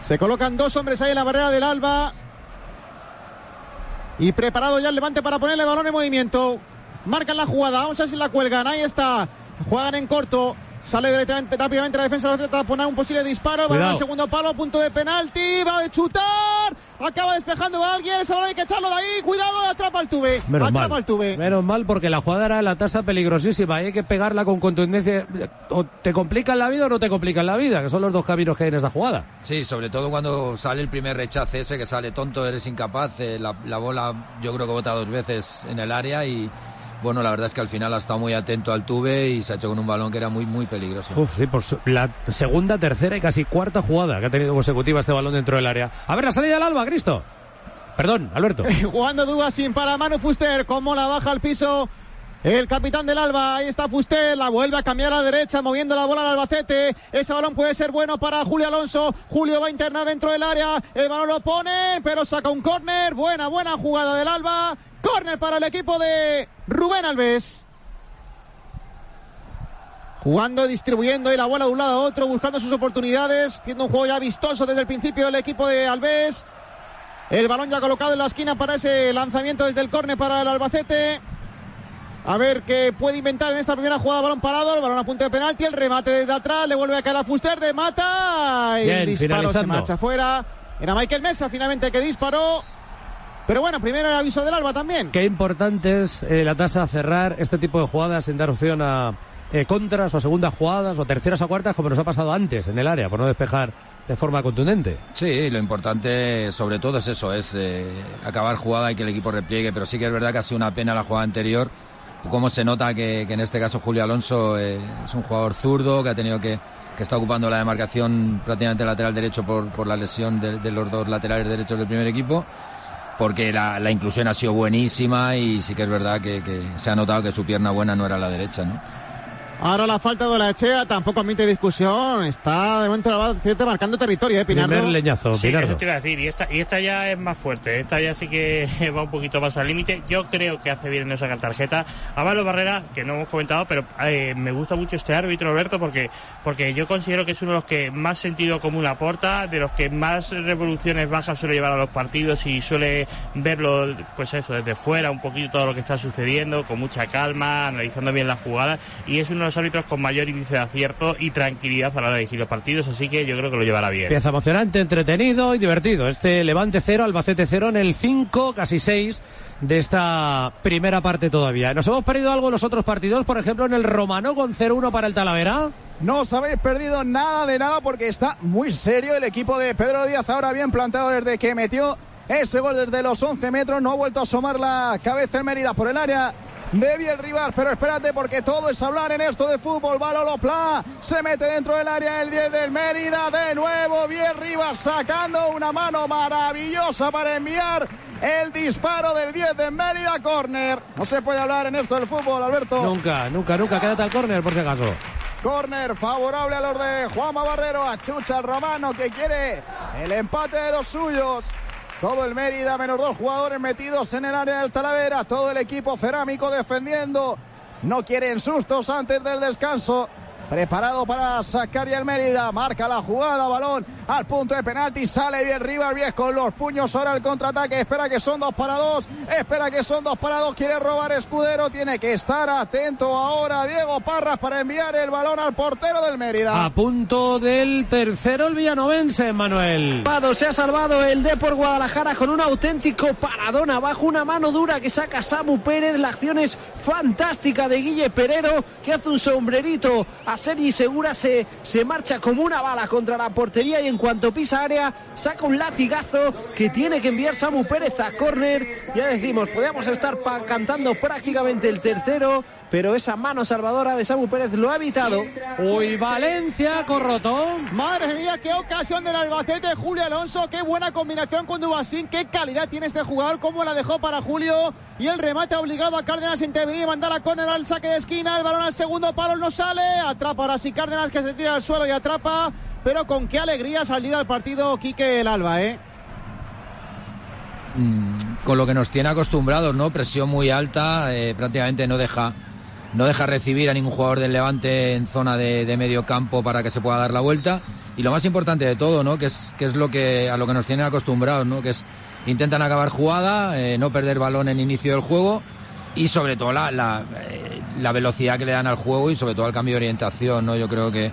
Se colocan dos hombres ahí en la barrera del Alba. Y preparado ya el Levante para ponerle balón en movimiento. Marcan la jugada. Vamos a ver si la cuelgan. Ahí está. Juegan en corto. Sale directamente, rápidamente la defensa a poner un posible disparo. Va al segundo palo, punto de penalti. Va de chutar. Acaba despejando a alguien. Balón hay que echarlo de ahí. Cuidado, atrapa el tube. Menos atrapa mal. el tube. Menos mal porque la jugada era la tasa peligrosísima. Hay que pegarla con contundencia. O te complican la vida o no te complican la vida, que son los dos caminos que hay en esa jugada. Sí, sobre todo cuando sale el primer rechace ese que sale tonto, eres incapaz. eh, la, la bola yo creo que bota dos veces en el área y bueno, la verdad es que al final ha estado muy atento al tube y se ha hecho con un balón que era muy, muy peligroso. Uf, sí, por su- la segunda, tercera y casi cuarta jugada que ha tenido consecutiva este balón dentro del área. A ver, la salida del Alba, Cristo. Perdón, Alberto. *laughs* Jugando Dubasín para Manu Fuster. Como la baja al piso. El capitán del Alba, ahí está Fuster, la vuelve a cambiar a la derecha, moviendo la bola al Albacete. Ese balón puede ser bueno para Julio Alonso. Julio va a internar dentro del área. El balón lo pone, pero saca un córner. Buena, buena jugada del Alba. Córner para el equipo de Rubén Alves. Jugando, distribuyendo y la bola de un lado a otro, buscando sus oportunidades. Tiene un juego ya vistoso desde el principio el equipo de Alves. El balón ya colocado en la esquina para ese lanzamiento desde el córner para el Albacete. A ver qué puede inventar en esta primera jugada. Balón parado, el balón a punto de penalti, el remate desde atrás, le vuelve a caer a Fuster, remata. Y Bien, el disparo se marcha fuera. Era Michael Mesa finalmente que disparó. Pero bueno, primero el aviso del Alba también. Qué importante es eh, la tasa a cerrar este tipo de jugadas sin dar opción a eh, contras o segundas jugadas o terceras o cuartas como nos ha pasado antes en el área por no despejar de forma contundente. Sí, lo importante sobre todo es eso, es eh, acabar jugada y que el equipo repliegue, pero sí que es verdad que ha sido una pena la jugada anterior, cómo se nota que, que en este caso Julio Alonso eh, es un jugador zurdo que ha tenido que, que está ocupando la demarcación prácticamente lateral derecho por, por la lesión de, de los dos laterales derechos del primer equipo, porque la, la inclusión ha sido buenísima y sí que es verdad que, que se ha notado que su pierna buena no era la derecha, ¿no? Ahora la falta de la Echea tampoco admite discusión. Está de momento el Albacete marcando territorio, ¿eh, Pinardo? Primer leñazo, Sí, Pinardo. eso te iba a decir. Y esta, y esta ya es más fuerte. Esta ya sí que *laughs* va un poquito más al límite. Yo creo que hace bien en no sacar tarjeta. Amaro Barrera, que no hemos comentado, pero eh, me gusta mucho este árbitro, Alberto, porque, porque yo considero que es uno de los que más sentido común aporta, de los que más revoluciones bajas suele llevar a los partidos y suele verlo, pues eso, desde fuera, un poquito todo lo que está sucediendo, con mucha calma, analizando bien las jugadas. Y es uno los árbitros con mayor índice de acierto y tranquilidad a la hora de dirigir los partidos, así que yo creo que lo llevará bien. Pieza emocionante, entretenido y divertido. Este Levante 0, Albacete 0 en el 5, casi 6 de esta primera parte todavía. ¿Nos hemos perdido algo en los otros partidos? Por ejemplo, en el Romano con 0-1 para el Talavera. No os habéis perdido nada de nada porque está muy serio el equipo de Pedro Díaz. Ahora bien plantado desde que metió ese gol desde los 11 metros. No ha vuelto a asomar la cabeza en Mérida por el área de Biel Rivas. Pero espérate porque todo es hablar en esto de fútbol. Balolo Pla se mete dentro del área el 10 del Mérida. De nuevo Biel Rivas sacando una mano maravillosa para enviar el disparo del 10 de Mérida. Corner. No se puede hablar en esto del fútbol, Alberto. Nunca, nunca, nunca. Quédate al córner, por si acaso. Corner favorable a los de Juanma Barrero, a Chucha el Romano que quiere el empate de los suyos. Todo el Mérida, menos dos jugadores metidos en el área del Talavera. Todo el equipo cerámico defendiendo. No quieren sustos antes del descanso. Preparado para sacar y el Mérida, marca la jugada, balón al punto de penalti, sale bien Rivas bien con los puños, ahora el contraataque, espera que son dos para dos, espera que son dos para dos, quiere robar Escudero, tiene que estar atento ahora Diego Parras para enviar el balón al portero del Mérida. A punto del tercero el villanovense, Manuel. Se ha salvado el Depor Guadalajara con un auténtico paradón abajo, una mano dura que saca Samu Pérez, la acción es fantástica de Guille Perero que hace un sombrerito a Sergi Segura, se, se marcha como una bala contra la portería y en cuanto pisa área saca un latigazo que tiene que enviar Samu Pérez a córner. Ya decimos, podríamos estar cantando prácticamente el tercero, pero esa mano salvadora de Samu Pérez lo ha evitado. Uy, Valencia, Corroto. Madre mía, qué ocasión del Albacete, Julio Alonso, qué buena combinación con Dubasín, qué calidad tiene este jugador, cómo la dejó para Julio y el remate ha obligado a Cárdenas a intervenir y mandar a córner al saque de esquina, el balón al segundo palo no sale, atrapa ahora sí Cárdenas que se tira al suelo y atrapa, pero con qué alegría ha salido al partido Quique el Alba, ¿eh? Mm, con lo que nos tiene acostumbrados, ¿no? Presión muy alta, eh, prácticamente no deja no deja recibir a ningún jugador del Levante en zona de, medio campo para que se pueda dar la vuelta y lo más importante de todo, ¿no? Que es que es lo que a lo que nos tienen acostumbrados, ¿no? Que es intentan acabar jugada, eh, no perder balón en inicio del juego y sobre todo la, eh, la velocidad que le dan al juego y sobre todo al cambio de orientación, ¿no? Yo creo que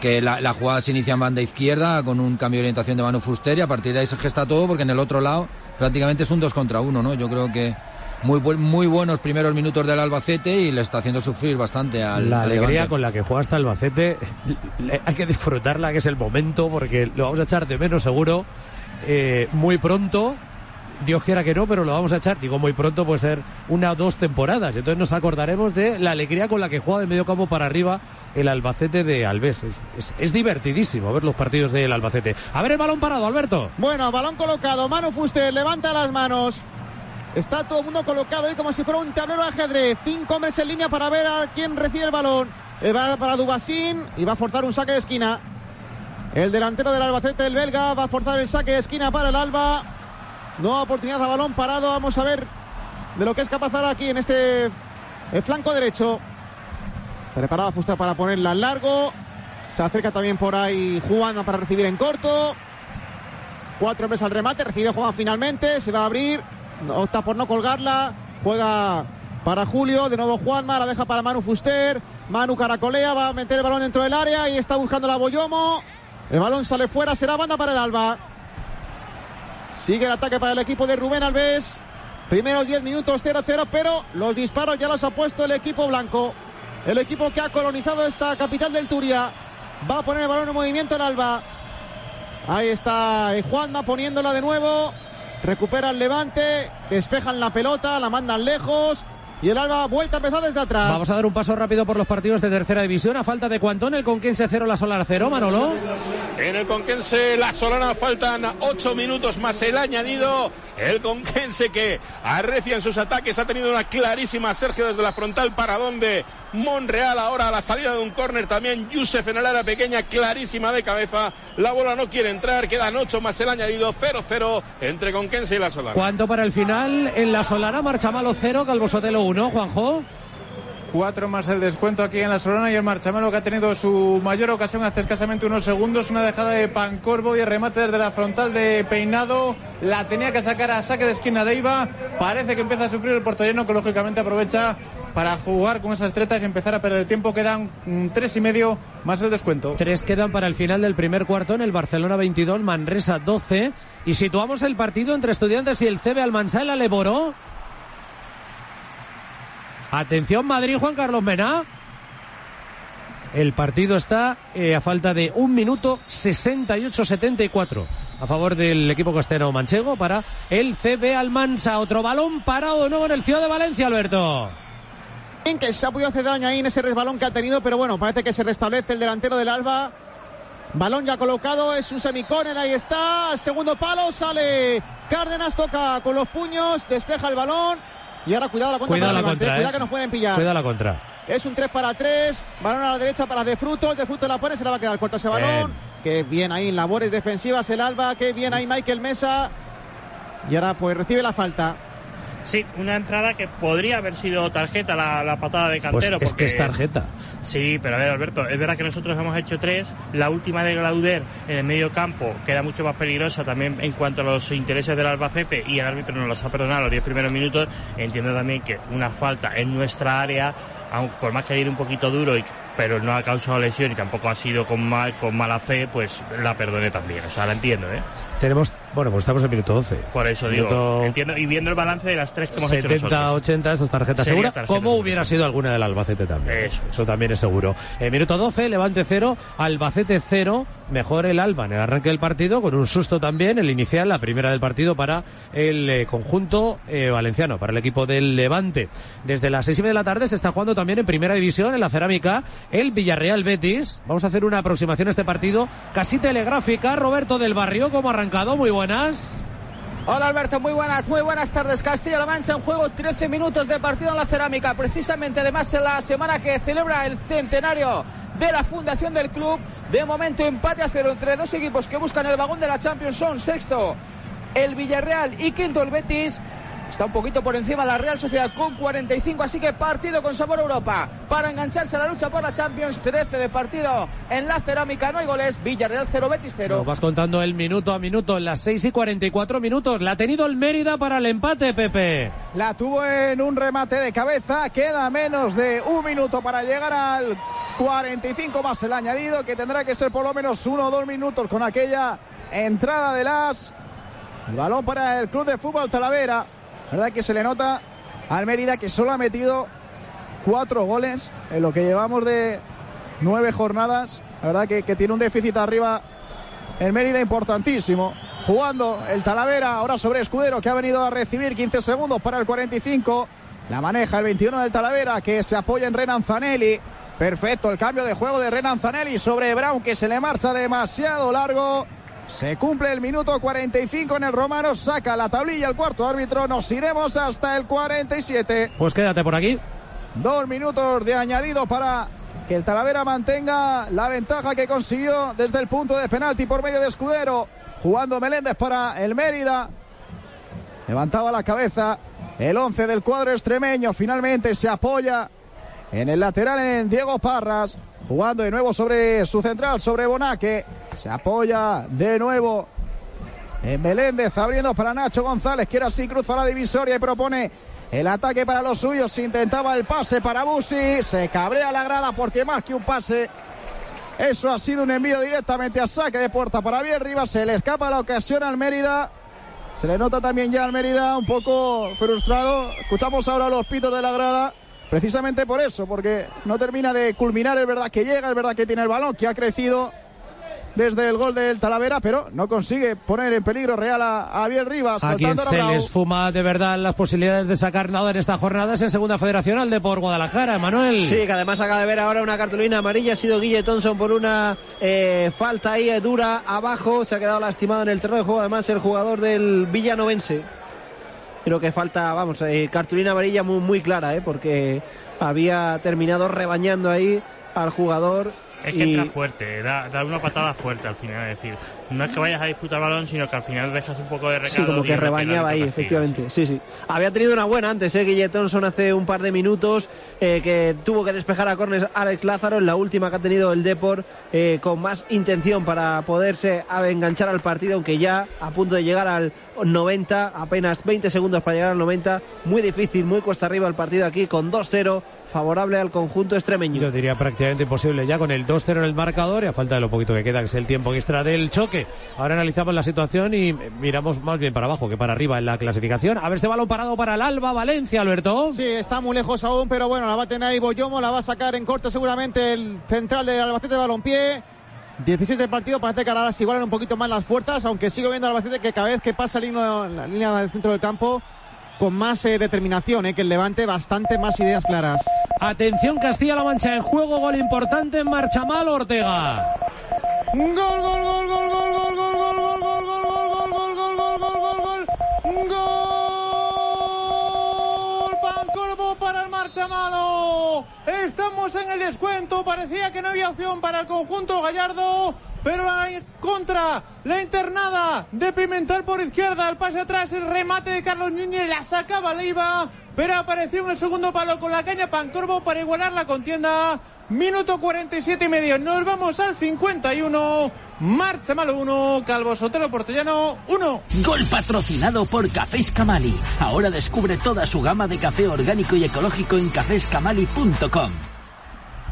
que la, la jugada se inicia en banda izquierda con un cambio de orientación de Manu Fuster y a partir de ahí se gesta todo porque en el otro lado prácticamente es un dos contra uno, ¿no? Yo creo que muy buen- muy buenos primeros minutos del Albacete y le está haciendo sufrir bastante al La al alegría Levante. con la que juega hasta Albacete, le- hay que disfrutarla, que es el momento, porque lo vamos a echar de menos seguro eh, muy pronto. Dios quiera que no, pero lo vamos a echar. Digo, muy pronto puede ser una o dos temporadas. Entonces nos acordaremos de la alegría con la que juega de medio campo para arriba el Albacete de Alves. Es, es- es divertidísimo ver los partidos del Albacete. A ver el balón parado, Alberto. Bueno, balón colocado, Manu Fuster, levanta las manos. Está todo el mundo colocado ahí como si fuera un tablero de ajedrez. Cinco hombres en línea para ver a quién recibe el balón. El balón para Dubasín y va a forzar un saque de esquina. El delantero del Albacete, el belga, va a forzar el saque de esquina para el Alba. Nueva oportunidad a balón parado. Vamos a ver de lo que es capaz ahora aquí en este eh, flanco derecho. Preparado Fuster para ponerla al largo. Se acerca también por ahí Juan para recibir en corto. Cuatro hombres al remate, recibe Juan finalmente, se va a abrir, opta por no colgarla, juega para Julio, de nuevo Juanma, la deja para Manu Fuster, Manu caracolea, va a meter el balón dentro del área y está buscando la Boyomo, el balón sale fuera, será banda para el Alba. Sigue el ataque para el equipo de Rubén Alves, primeros 10 minutos 0-0, pero los disparos ya los ha puesto el equipo blanco, el equipo que ha colonizado esta capital del Turia, va a poner el balón en movimiento el Alba. Ahí está eh, Juanma poniéndola de nuevo. Recupera el levante. Despejan la pelota, la mandan lejos. Y el Alba vuelta a empezar desde atrás. Vamos a dar un paso rápido por los partidos de tercera división. A falta de cuánto en el Conquense 0, la Solar 0, Manolo. En el Conquense, la Solana faltan ocho minutos más el añadido. El Conquense que arrecia en sus ataques. Ha tenido una clarísima Sergio desde la frontal para donde Monreal. Ahora a la salida de un córner también. Yusef en el área pequeña, clarísima de cabeza. La bola no quiere entrar. Quedan ocho más el añadido. 0-0 entre Conquense y la Solana. ¿Cuánto para el final? En la Solana, Marchamalo 0, Calvo Sotelo 1, Juanjo. Cuatro más el descuento aquí en la Solana y el Marchamelo que ha tenido su mayor ocasión hace escasamente unos segundos. Una dejada de Pancorbo y el remate desde la frontal de Peinado. La tenía que sacar a saque de esquina de Iba. Parece que empieza a sufrir el portolleno que lógicamente aprovecha para jugar con esas tretas y empezar a perder tiempo. Quedan mm, tres y medio más el descuento. Tres quedan para el final del primer cuarto en el Barcelona 22, Manresa 12. Y situamos el partido entre Estudiantes y el CB Almansa en la Leboró. Atención Madrid, Juan Carlos Mena. El partido está eh, a falta de un minuto 68-74 a favor del equipo costero manchego para el CB Almansa. Otro balón parado de nuevo en el Ciudad de Valencia, Alberto. Que se ha podido hacer daño ahí en ese resbalón que ha tenido, pero bueno, parece que se restablece el delantero del Alba. Balón ya colocado, es un semicórner, ahí está, al segundo palo sale Cárdenas, toca con los puños, despeja el balón y ahora cuidado la contra Cuidado la contra, cuidado eh. que nos pueden pillar. Cuidado la contra. Es un 3 para 3, balón a la derecha para De Fruto, De Fruto la pone, se la va a quedar corto ese balón. Qué bien ahí, en labores defensivas el Alba, qué bien ahí Michael Mesa. Y ahora pues recibe la falta. Sí, una entrada que podría haber sido tarjeta la, la patada de Pues Cantero. es porque... que es tarjeta. Sí, pero a ver, Alberto, es verdad que nosotros hemos hecho tres. La última de Glauder en el medio campo queda mucho más peligrosa también en cuanto a los intereses del Albacete y el árbitro nos los ha perdonado los diez primeros minutos. Entiendo también que una falta en nuestra área, aun por más que haya ido un poquito duro, y, pero no ha causado lesión y tampoco ha sido con, mal, con mala fe, pues la perdone también. O sea, la entiendo, ¿eh? Tenemos, bueno, pues estamos en minuto 12. Por eso digo, Minuto entiendo, y viendo el balance de las tres que hemos hecho 70, nosotros. 80, esto es tarjeta Sería segura, tarjeta como hubiera sido alguna del Albacete también. Eso, también es seguro. Eh, minuto 12, Levante 0, Albacete 0, mejor el Alba en el arranque del partido, con un susto también, el inicial, la primera del partido para el eh, conjunto eh, valenciano, para el equipo del Levante. Desde las seis y media de la tarde se está jugando también en primera división, en la cerámica, el Villarreal Betis. Vamos a hacer una aproximación a este partido casi telegráfica. Roberto del Barrio, ¿cómo ha arrancado? Muy buenas. Hola Alberto, muy buenas, muy buenas tardes. Castilla-La Mancha en juego, 13 minutos de partido en la cerámica. Precisamente además en la semana que celebra el centenario de la fundación del club. De momento empate a cero entre dos equipos que buscan el vagón de la Champions. Son sexto el Villarreal y quinto el Betis. Está un poquito por encima la Real Sociedad con 45, así que partido con sabor Europa. Para engancharse a la lucha por la Champions, 13 de partido en la cerámica, no hay goles. Villarreal 0, Betis 0. Nos vas contando el minuto a minuto en las 6 y 44 minutos. La ha tenido el Mérida para el empate, Pepe. La tuvo en un remate de cabeza. Queda menos de un minuto para llegar al 45 más el añadido, que tendrá que ser por lo menos uno o dos minutos con aquella entrada de las. El balón para el Club de Fútbol Talavera. Verdad que se le nota al Mérida que solo ha metido cuatro goles en lo que llevamos de nueve jornadas. La verdad que, que tiene un déficit arriba el Mérida importantísimo. Jugando el Talavera ahora sobre Escudero que ha venido a recibir 15 segundos para el 45. La maneja el 21 del Talavera que se apoya en Renan Zanelli. Perfecto el cambio de juego de Renan Zanelli sobre Brown que se le marcha demasiado largo. Se cumple el minuto 45 en el Romano, saca la tablilla el cuarto árbitro, nos iremos hasta el 47. Pues quédate por aquí. Dos minutos de añadido para que el Talavera mantenga la ventaja que consiguió desde el punto de penalti por medio de Escudero. Jugando Meléndez para el Mérida. Levantaba la cabeza el 11 del cuadro extremeño. Finalmente se apoya en el lateral en Diego Parras. Jugando de nuevo sobre su central, sobre Bonaque. Se apoya de nuevo en Meléndez, abriendo para Nacho González, que ahora sí cruza la divisoria y propone el ataque para los suyos. Intentaba el pase para Busi. Se cabrea la grada porque más que un pase. Eso ha sido un envío directamente a saque de puerta para bien Rivas. Se le escapa la ocasión al Mérida. Se le nota también ya al Mérida un poco frustrado. Escuchamos ahora los pitos de la grada. Precisamente por eso, porque no termina de culminar. Es verdad que llega, es verdad que tiene el balón, que ha crecido desde el gol del Talavera, pero no consigue poner en peligro real a, Biel Rivas. A quien saltando se Bravo. les fuma de verdad las posibilidades de sacar nada en esta jornada es en Segunda Federacional de por Guadalajara, Manuel. Sí, que además acaba de ver ahora una cartulina amarilla. Ha sido Guille Thompson por una eh, falta ahí eh, dura abajo. Se ha quedado lastimado en el terreno de juego. Además, el jugador del Villanovense. Creo que falta, vamos, eh, cartulina amarilla muy, muy clara, eh, porque había terminado rebañando ahí al jugador. Es que y- entra fuerte, da, da una patada fuerte al final. Es decir, no es que vayas a disputar balón, sino que al final dejas un poco de recado. Sí, como que rebañaba ahí, efectivamente. Sí, sí. Había tenido una buena antes, ¿eh? Guille Thompson hace un par de minutos, eh, que tuvo que despejar a córner Alex Lázaro en la última que ha tenido el Depor, eh, con más intención para poderse enganchar al partido, aunque ya a punto de llegar al 90, apenas 20 segundos para llegar al 90. Muy difícil, muy cuesta arriba el partido aquí, con 2-0, favorable al conjunto extremeño. Yo diría prácticamente imposible ya con el 2-0 en el marcador y a falta de lo poquito que queda, que es el tiempo extra del choque. Ahora analizamos la situación y miramos más bien para abajo que para arriba en la clasificación. A ver este balón parado para el Alba Valencia, Alberto. Sí, está muy lejos aún, pero bueno, la va a tener ahí Boyomo, la va a sacar en corto seguramente el central del Albacete de Balompié. 17 de partido, parece que ahora se igualan un poquito más las fuerzas, aunque sigo viendo al Albacete que cada vez que pasa la línea, la línea del centro del campo, con más eh, determinación, eh, que el Levante, bastante más ideas claras. Atención Castilla-La Mancha en juego, gol importante en marcha mal Ortega. Gol, gol, gol, gol, gol, gol, gol, gol, gol, gol, gol, gol, gol, gol, gol, gol, gol, gol, gol. Gol, Pancorbo para el marcha malo. Estamos en el descuento. Parecía que no había opción para el conjunto gallardo. Pero la contra, la internada de Pimentel por izquierda, el pase atrás, el remate de Carlos Núñez, la sacaba Leiva, pero apareció en el segundo palo con la caña Pancorbo para igualar la contienda. Minuto 47 y medio, nos vamos al 51. Marcha malo 1, Calvo Sotelo Portellano 1. Gol patrocinado por Cafés Camali. Ahora descubre toda su gama de café orgánico y ecológico en caféscamali.com.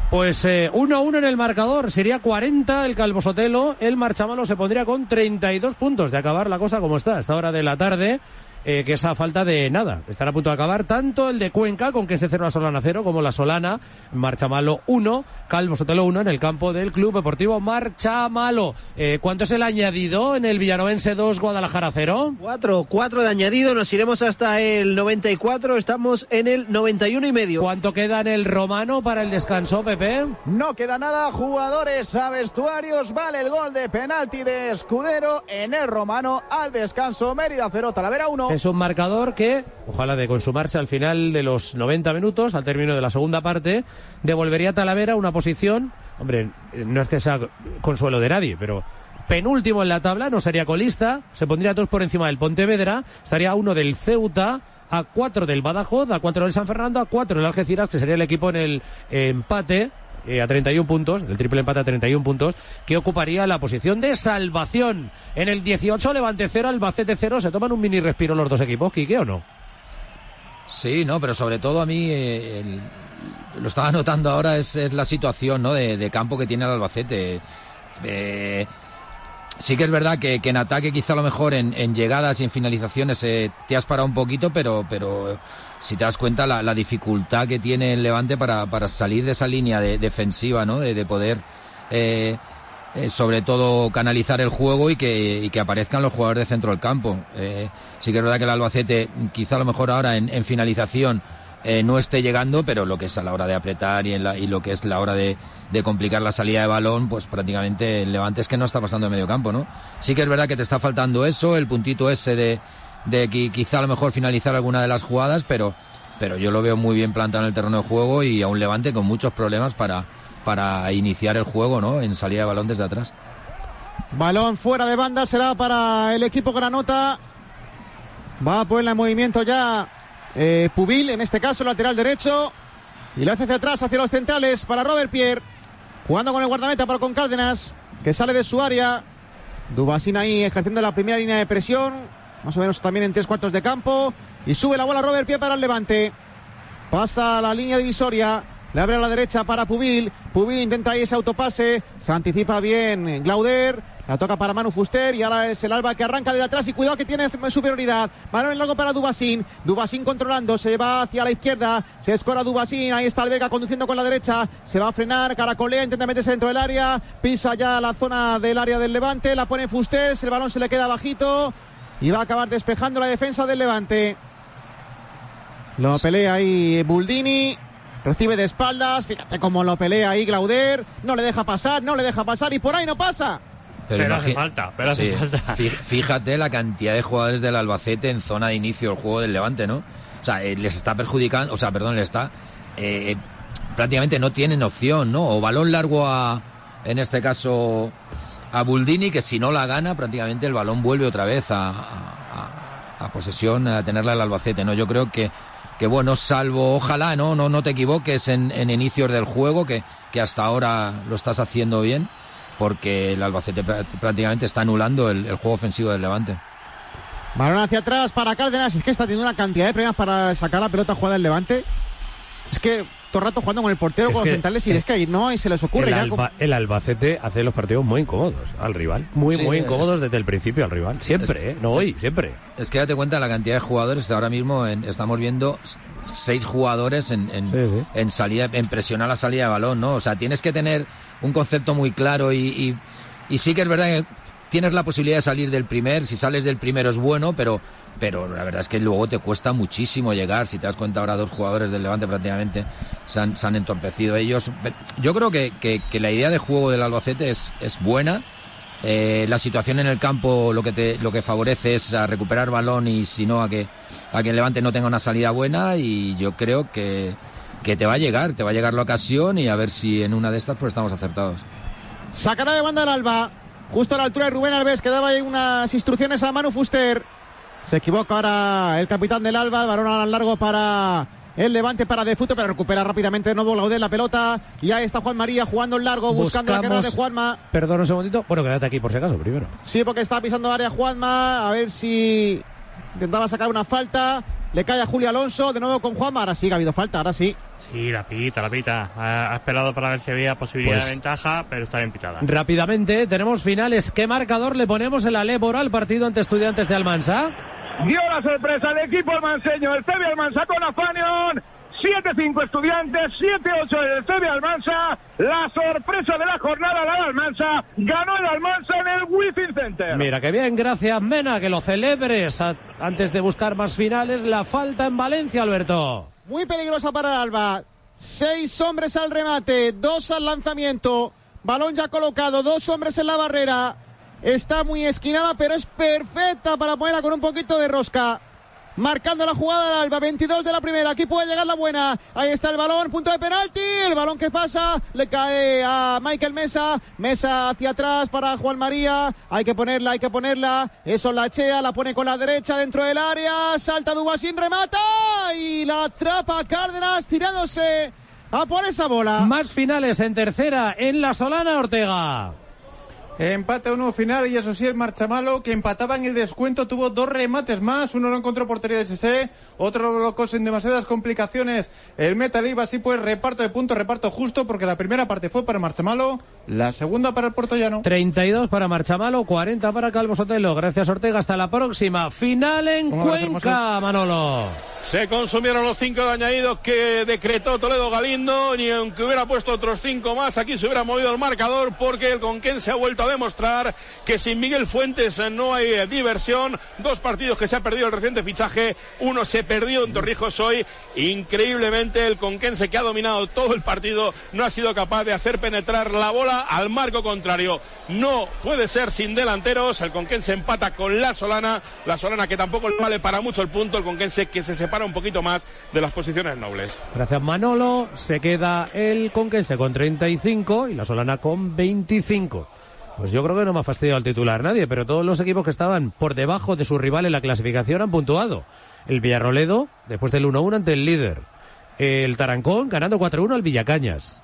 Pues 1 a 1 en el marcador, sería 40 el Calvo Sotelo, el Marchamalo se pondría con 32 puntos. De acabar la cosa como está a esta hora de la tarde. Eh, que es a falta de nada. Estará a punto de acabar tanto el de Cuenca, con que se cerró la Solana 0, como la Solana, Marchamalo 1, Calvo Sotelo 1 en el campo del Club Deportivo Marchamalo. Eh, ¿Cuánto es el añadido en el Villanovense 2, Guadalajara 0? 4, 4 de añadido, nos iremos hasta el 94, estamos en el 91 y medio. ¿Cuánto queda en el Romano para el descanso, Pepe? No queda nada, jugadores a vestuarios, vale el gol de penalti de Escudero en el Romano al descanso, Mérida 0, Talavera 1. Es un marcador que, ojalá de consumarse al final de los 90 minutos, al término de la segunda parte, devolvería a Talavera una posición, hombre, no es que sea consuelo de nadie, pero penúltimo en la tabla, no sería colista, se pondría dos por encima del Pontevedra, estaría uno del Ceuta, a cuatro del Badajoz, a cuatro del San Fernando, a cuatro del Algeciras, que sería el equipo en el empate, eh, a 31 puntos, el triple empate a 31 puntos, que ocuparía la posición de salvación. En el 18, Levante 0, Albacete 0, ¿se toman un mini respiro los dos equipos, Quique, o no? Sí, no, pero sobre todo a mí, eh, lo estaba notando ahora, es, es la situación ¿no? de, campo que tiene el Albacete. Eh, sí que es verdad que, en ataque quizá a lo mejor en, en llegadas y en finalizaciones te has parado un poquito, pero, pero si te das cuenta la, la dificultad que tiene el Levante para, para, salir de esa línea de, defensiva, ¿no? De, de poder, eh, eh, sobre todo, canalizar el juego y que, y que, aparezcan los jugadores de centro del campo. Eh, sí que es verdad que el Albacete, quizá a lo mejor ahora en, finalización, no esté llegando, pero lo que es a la hora de apretar y, en la, y lo que es la hora de, de, complicar la salida de balón, pues prácticamente el Levante es que no está pasando en medio campo, ¿no? Sí que es verdad que te está faltando eso, el puntito ese de, de que quizá a lo mejor finalizar alguna de las jugadas, pero, pero yo lo veo muy bien plantado en el terreno de juego y a un Levante con muchos problemas para, para iniciar el juego, ¿no? En salida de balón desde atrás. Balón fuera de banda será para el equipo Granota. Va a ponerla en movimiento ya eh, Pubil, en este caso lateral derecho. Y lo hace hacia atrás, hacia los centrales para Robert Pierre. Jugando con el guardameta para con Cárdenas, que sale de su área. Dubasín ahí ejerciendo la primera línea de presión. Más o menos también en tres cuartos de campo. Y sube la bola Robert Pierre para el levante. Pasa a la línea divisoria. Le abre a la derecha para Pubil. Pubil intenta ahí ese autopase. Se anticipa bien Glauder. La toca para Manu Fuster y ahora es el Alba que arranca de atrás y cuidado que tiene superioridad. Balón en largo para Dubasín. Dubasín controlando, se va hacia la izquierda. Se escora Dubasín. Ahí está Alberga conduciendo con la derecha. Se va a frenar. Caracolea, intenta meterse dentro del área. Pisa ya la zona del área del Levante. La pone Fuster. El balón se le queda bajito. Y va a acabar despejando la defensa del Levante. Lo pelea ahí Buldini. Recibe de espaldas. Fíjate cómo lo pelea ahí Glauder. No le deja pasar, no le deja pasar y por ahí no pasa. Pero, pero hace falta, pero hace sí. falta. Fíjate la cantidad de jugadores del Albacete en zona de inicio del juego del Levante, ¿no? O sea, eh, les está perjudicando, o sea, perdón, les está. Eh, prácticamente no tienen opción, ¿no? O balón largo a, en este caso, a Buldini, que si no la gana, prácticamente el balón vuelve otra vez a, posesión, a tenerla el Albacete, ¿no? Yo creo que, que bueno, salvo, ojalá, ¿no? No, no te equivoques en, en inicios del juego, que, que hasta ahora lo estás haciendo bien porque el Albacete prácticamente está anulando el, el, juego ofensivo del Levante. Balón hacia atrás para Cárdenas, es que está teniendo una cantidad de problemas para sacar la pelota jugada del Levante. Es que todo el rato jugando con el portero, es con los centrales, y es que ahí no, y se les ocurre. El, ya Alba, el, Albacete hace los partidos muy incómodos al rival. Muy, sí, muy incómodos es, desde el principio al rival. Siempre, es, ¿eh? No hoy, siempre. Es que date cuenta la cantidad de jugadores. Ahora mismo en, estamos viendo seis jugadores en, en, sí, sí. en, salida, en presionar la salida de balón, ¿no? O sea, tienes que tener un concepto muy claro y, y, y, sí que es verdad que tienes la posibilidad de salir del primer, si sales del primero es bueno, pero, pero la verdad es que luego te cuesta muchísimo llegar, si te das cuenta ahora dos jugadores del Levante prácticamente se han, entorpecido ellos. Yo creo que, que, que, la idea de juego del Albacete es, es buena, eh, la situación en el campo lo que te, lo que favorece es a recuperar balón y si no a que, a que el Levante no tenga una salida buena y yo creo que, que te va a llegar, te va a llegar la ocasión y a ver si en una de estas pues estamos acertados. Sacará de banda el Alba. justo a la altura de Rubén Alves, que daba ahí unas instrucciones a Manu Fuster. Se equivoca ahora el capitán del Alba, el balón al largo para el levante para De Futo, pero recupera rápidamente de nuevo Laudel la pelota. Y ahí está Juan María jugando en largo, buscando la carrera de Juanma. Perdón un segundito. Bueno, quédate aquí por si acaso, primero. Sí, porque está pisando área Juanma. A ver si intentaba sacar una falta. Le cae a Julio Alonso, de nuevo con Juanma. Ahora sí que ha habido falta, ahora sí. Sí, la pita, la pita. Ha, ha esperado para ver si había posibilidad Pues- de ventaja, pero está bien pitada. Rápidamente, tenemos finales. ¿Qué marcador le ponemos en la Lebora al partido ante Estudiantes de Almansa? Dio la sorpresa al equipo almanseño, el CB Almansa con Afanion. 7-5 estudiantes, 7-8 el CB Almansa. La sorpresa de la jornada, la de Almansa. Ganó el Almansa en el Wizzing Center. Mira, que bien, gracias Mena, que lo celebres a- antes de buscar más finales. La falta en Valencia, Alberto. Muy peligrosa para el Alba. Seis hombres al remate, dos al lanzamiento. Balón ya colocado, dos hombres en la barrera. Está muy esquinada, pero es perfecta para ponerla con un poquito de rosca. Marcando la jugada del Alba, 22 de la primera. Aquí puede llegar la buena. Ahí está el balón, punto de penalti. El balón que pasa le cae a Michael Mesa. Mesa hacia atrás para Juan María. Hay que ponerla, hay que ponerla. Eso la chea, la pone con la derecha dentro del área. Salta Dubasín, remata. Y la atrapa Cárdenas tirándose a por esa bola. Más finales en tercera, en la Solana Ortega. Empate a uno final y eso sí, el Marchamalo, que empataba en el descuento, tuvo dos remates más. Uno lo encontró portería de SC, otro lo bloqueó sin demasiadas complicaciones. El Metal iba así pues reparto de puntos, reparto justo, porque la primera parte fue para Marchamalo, la segunda para el Portollano. 32 para Marchamalo, 40 para Calvo Sotelo. Gracias, Ortega. Hasta la próxima. Final en Cuenca, Manolo. Se consumieron los cinco de añadidos que decretó Toledo Galindo, ni aunque hubiera puesto otros cinco más, aquí se hubiera movido el marcador porque el Conquén se ha vuelto a demostrar que sin Miguel Fuentes no hay eh, diversión. Dos partidos que se ha perdido el reciente fichaje, uno se perdió en Torrijos hoy. Increíblemente el Conquense que ha dominado todo el partido no ha sido capaz de hacer penetrar la bola al marco contrario. No puede ser sin delanteros. El Conquense empata con la Solana, la Solana que tampoco le vale para mucho el punto, el Conquense que se separa un poquito más de las posiciones nobles. Gracias, Manolo. Se queda el Conquense con 35 y la Solana con 25. Pues yo creo que no me ha fastidiado el titular nadie, pero todos los equipos que estaban por debajo de su rival en la clasificación han puntuado. El Villarroledo, después del 1-1 ante el líder. El Tarancón ganando 4-1 al Villacañas.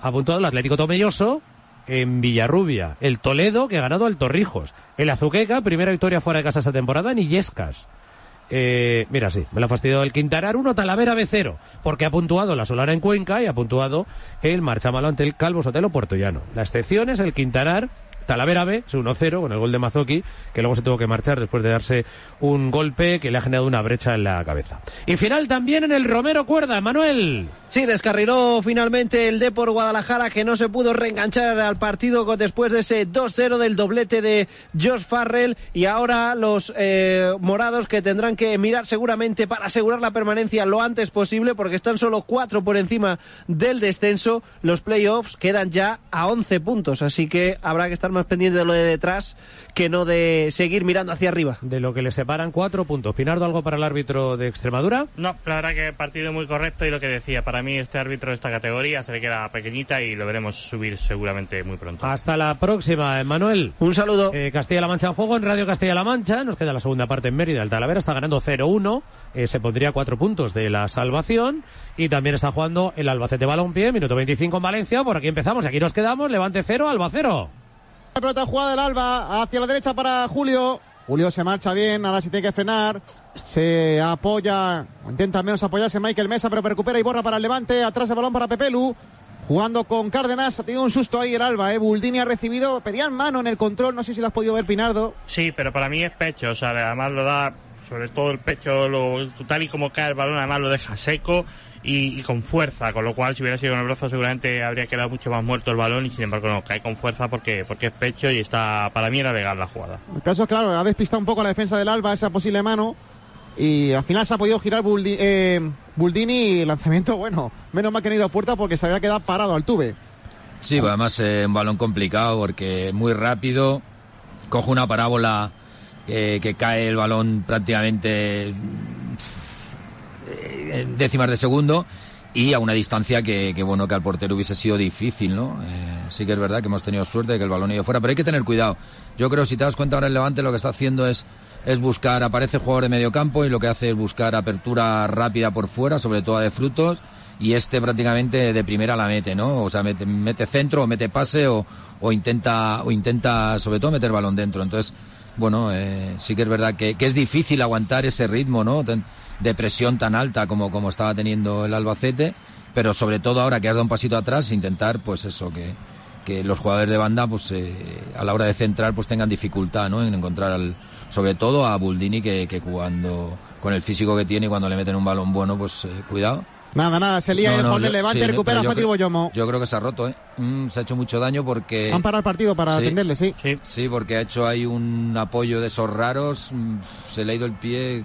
Ha puntuado el Atlético Tomelloso en Villarrubia. El Toledo que ha ganado al Torrijos. El Azuqueca, primera victoria fuera de casa esta temporada en Illescas. Eh, mira, sí, me lo ha fastidiado el Quintarar 1, Talavera B0, porque ha puntuado la Solana en Cuenca y ha puntuado el Marchamalo ante el Calvo Sotelo Puertollano. La excepción es el Quintarar, Talavera B, es 1-0 con el gol de Mazoki, que luego se tuvo que marchar después de darse un golpe que le ha generado una brecha en la cabeza. Y final también en el Romero Cuerda, Manuel. Sí, descarriló finalmente el Depor Guadalajara que no se pudo reenganchar al partido después de ese 2-0 del doblete de Josh Farrell y ahora los eh, morados que tendrán que mirar seguramente para asegurar la permanencia lo antes posible porque están solo cuatro por encima del descenso. Los playoffs quedan ya a 11 puntos, así que habrá que estar más pendiente de lo de detrás que no de seguir mirando hacia arriba. De lo que le separan cuatro puntos. Pinardo, ¿algo para el árbitro de Extremadura? No, la verdad que partido muy correcto y lo que decía, para mí este árbitro de esta categoría se le queda pequeñita y lo veremos subir seguramente muy pronto. Hasta la próxima, Manuel. Un saludo. Eh, Castilla-La Mancha en juego en Radio Castilla-La Mancha. Nos queda la segunda parte en Mérida. El Talavera está ganando 0-1. Eh, se pondría cuatro puntos de la salvación. Y también está jugando el Albacete Balompié. Minuto 25 en Valencia. Por aquí quedamos. Aquí nos quedamos. Levante 0, Alba 0. La pelota jugada del Alba hacia la derecha para Julio. Julio se marcha bien, ahora sí tiene que frenar. Se apoya, intenta menos apoyarse Michael Mesa, pero recupera y borra para el levante. Atrás el balón para Pepelu. Jugando con Cárdenas, ha tenido un susto ahí el Alba, eh. Buldini ha recibido, pedían mano en el control, no sé si lo has podido ver Pinardo. Sí, pero para mí es pecho, o sea, además lo da, sobre todo el pecho, lo, tal y como cae el balón, además lo deja seco y, y con fuerza, con lo cual si hubiera sido con el brazo seguramente habría quedado mucho más muerto el balón y sin embargo no, cae con fuerza porque, porque es pecho y está, para mí era legal la jugada. El caso es claro, ha despistado un poco la defensa del Alba esa posible mano. Y al final se ha podido girar Buldi- eh, Buldini lanzamiento, bueno, menos mal que ha ido a puerta porque se había quedado parado al tube. Sí, pues además eh, un balón complicado porque muy rápido, coge una parábola eh, que cae el balón prácticamente eh, en décimas de segundo y a una distancia que, que, bueno que al portero hubiese sido difícil, ¿no? Eh, sí que es verdad que hemos tenido suerte de que el balón iba fuera, pero hay que tener cuidado. Yo creo, si te das cuenta ahora el Levante lo que está haciendo es es buscar, aparece jugador de medio campo y lo que hace es buscar apertura rápida por fuera, sobre todo de frutos, y este prácticamente de primera la mete, ¿no? O sea, mete, mete centro o mete pase o, o intenta o intenta sobre todo meter balón dentro. Entonces, bueno, eh, sí que es verdad que, que, es difícil aguantar ese ritmo, ¿no? De presión tan alta como, como estaba teniendo el Albacete, pero sobre todo ahora que has dado un pasito atrás, intentar, pues eso, que, que los jugadores de banda, pues eh, a la hora de centrar, pues tengan dificultad, ¿no? En encontrar al, sobre todo a Buldini que, que cuando con el físico que tiene y cuando le meten un balón bueno, pues eh, cuidado. Nada, nada, se lía no, el no, de Levante, sí, recupera a Fati Boyomo. Yo creo que se ha roto, ¿eh? Mm, se ha hecho mucho daño porque... Han parado el partido para sí, atenderle, sí. sí. Sí, porque ha hecho ahí un apoyo de esos raros, mm, se le ha ido el pie...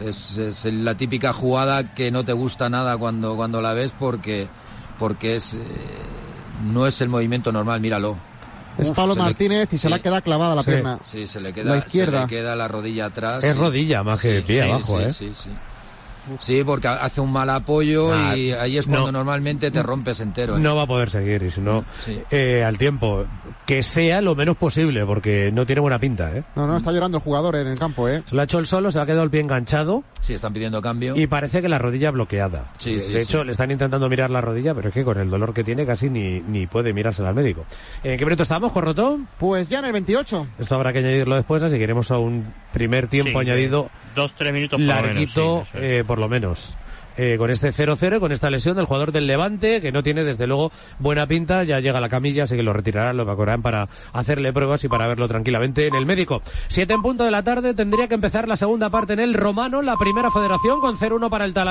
Es, es, la típica jugada que no te gusta nada cuando, cuando la ves porque, porque es, eh, no es el movimiento normal, míralo. Es Uf, Pablo Martínez le... y se le queda clavada la sí. pierna. Sí, se le queda la izquierda. Se le queda la rodilla atrás. Es rodilla más que pie abajo, sí, ¿eh? Sí, sí. Sí, porque hace un mal apoyo nah, y ahí es cuando no, normalmente te rompes entero. ¿eh? No va a poder seguir y si no, sí. eh, al tiempo, que sea lo menos posible porque no tiene buena pinta. ¿eh? No, no, está llorando el jugador en el campo. ¿eh? Se lo ha hecho el solo, se le ha quedado el pie enganchado. Sí, están pidiendo cambio. Y parece que la rodilla bloqueada. Sí, sí, de hecho, le están intentando mirar la rodilla, pero es que con el dolor que tiene casi ni, ni puede mirársela al médico. ¿En qué minuto estamos, Corroto? Pues ya en el 28. Esto habrá que añadirlo después, así que iremos a un primer tiempo añadido. Dos, tres minutos por larguito, lo menos. Sí, eh, por lo menos eh, con este 0-0, con esta lesión del jugador del Levante, que no tiene desde luego buena pinta, ya llega a la camilla, así que lo retirarán, lo evacuarán para hacerle pruebas y para verlo tranquilamente en el médico. Siete en punto de la tarde, tendría que empezar la segunda parte en el Romano, la primera federación, con 0-1 para el Talavera.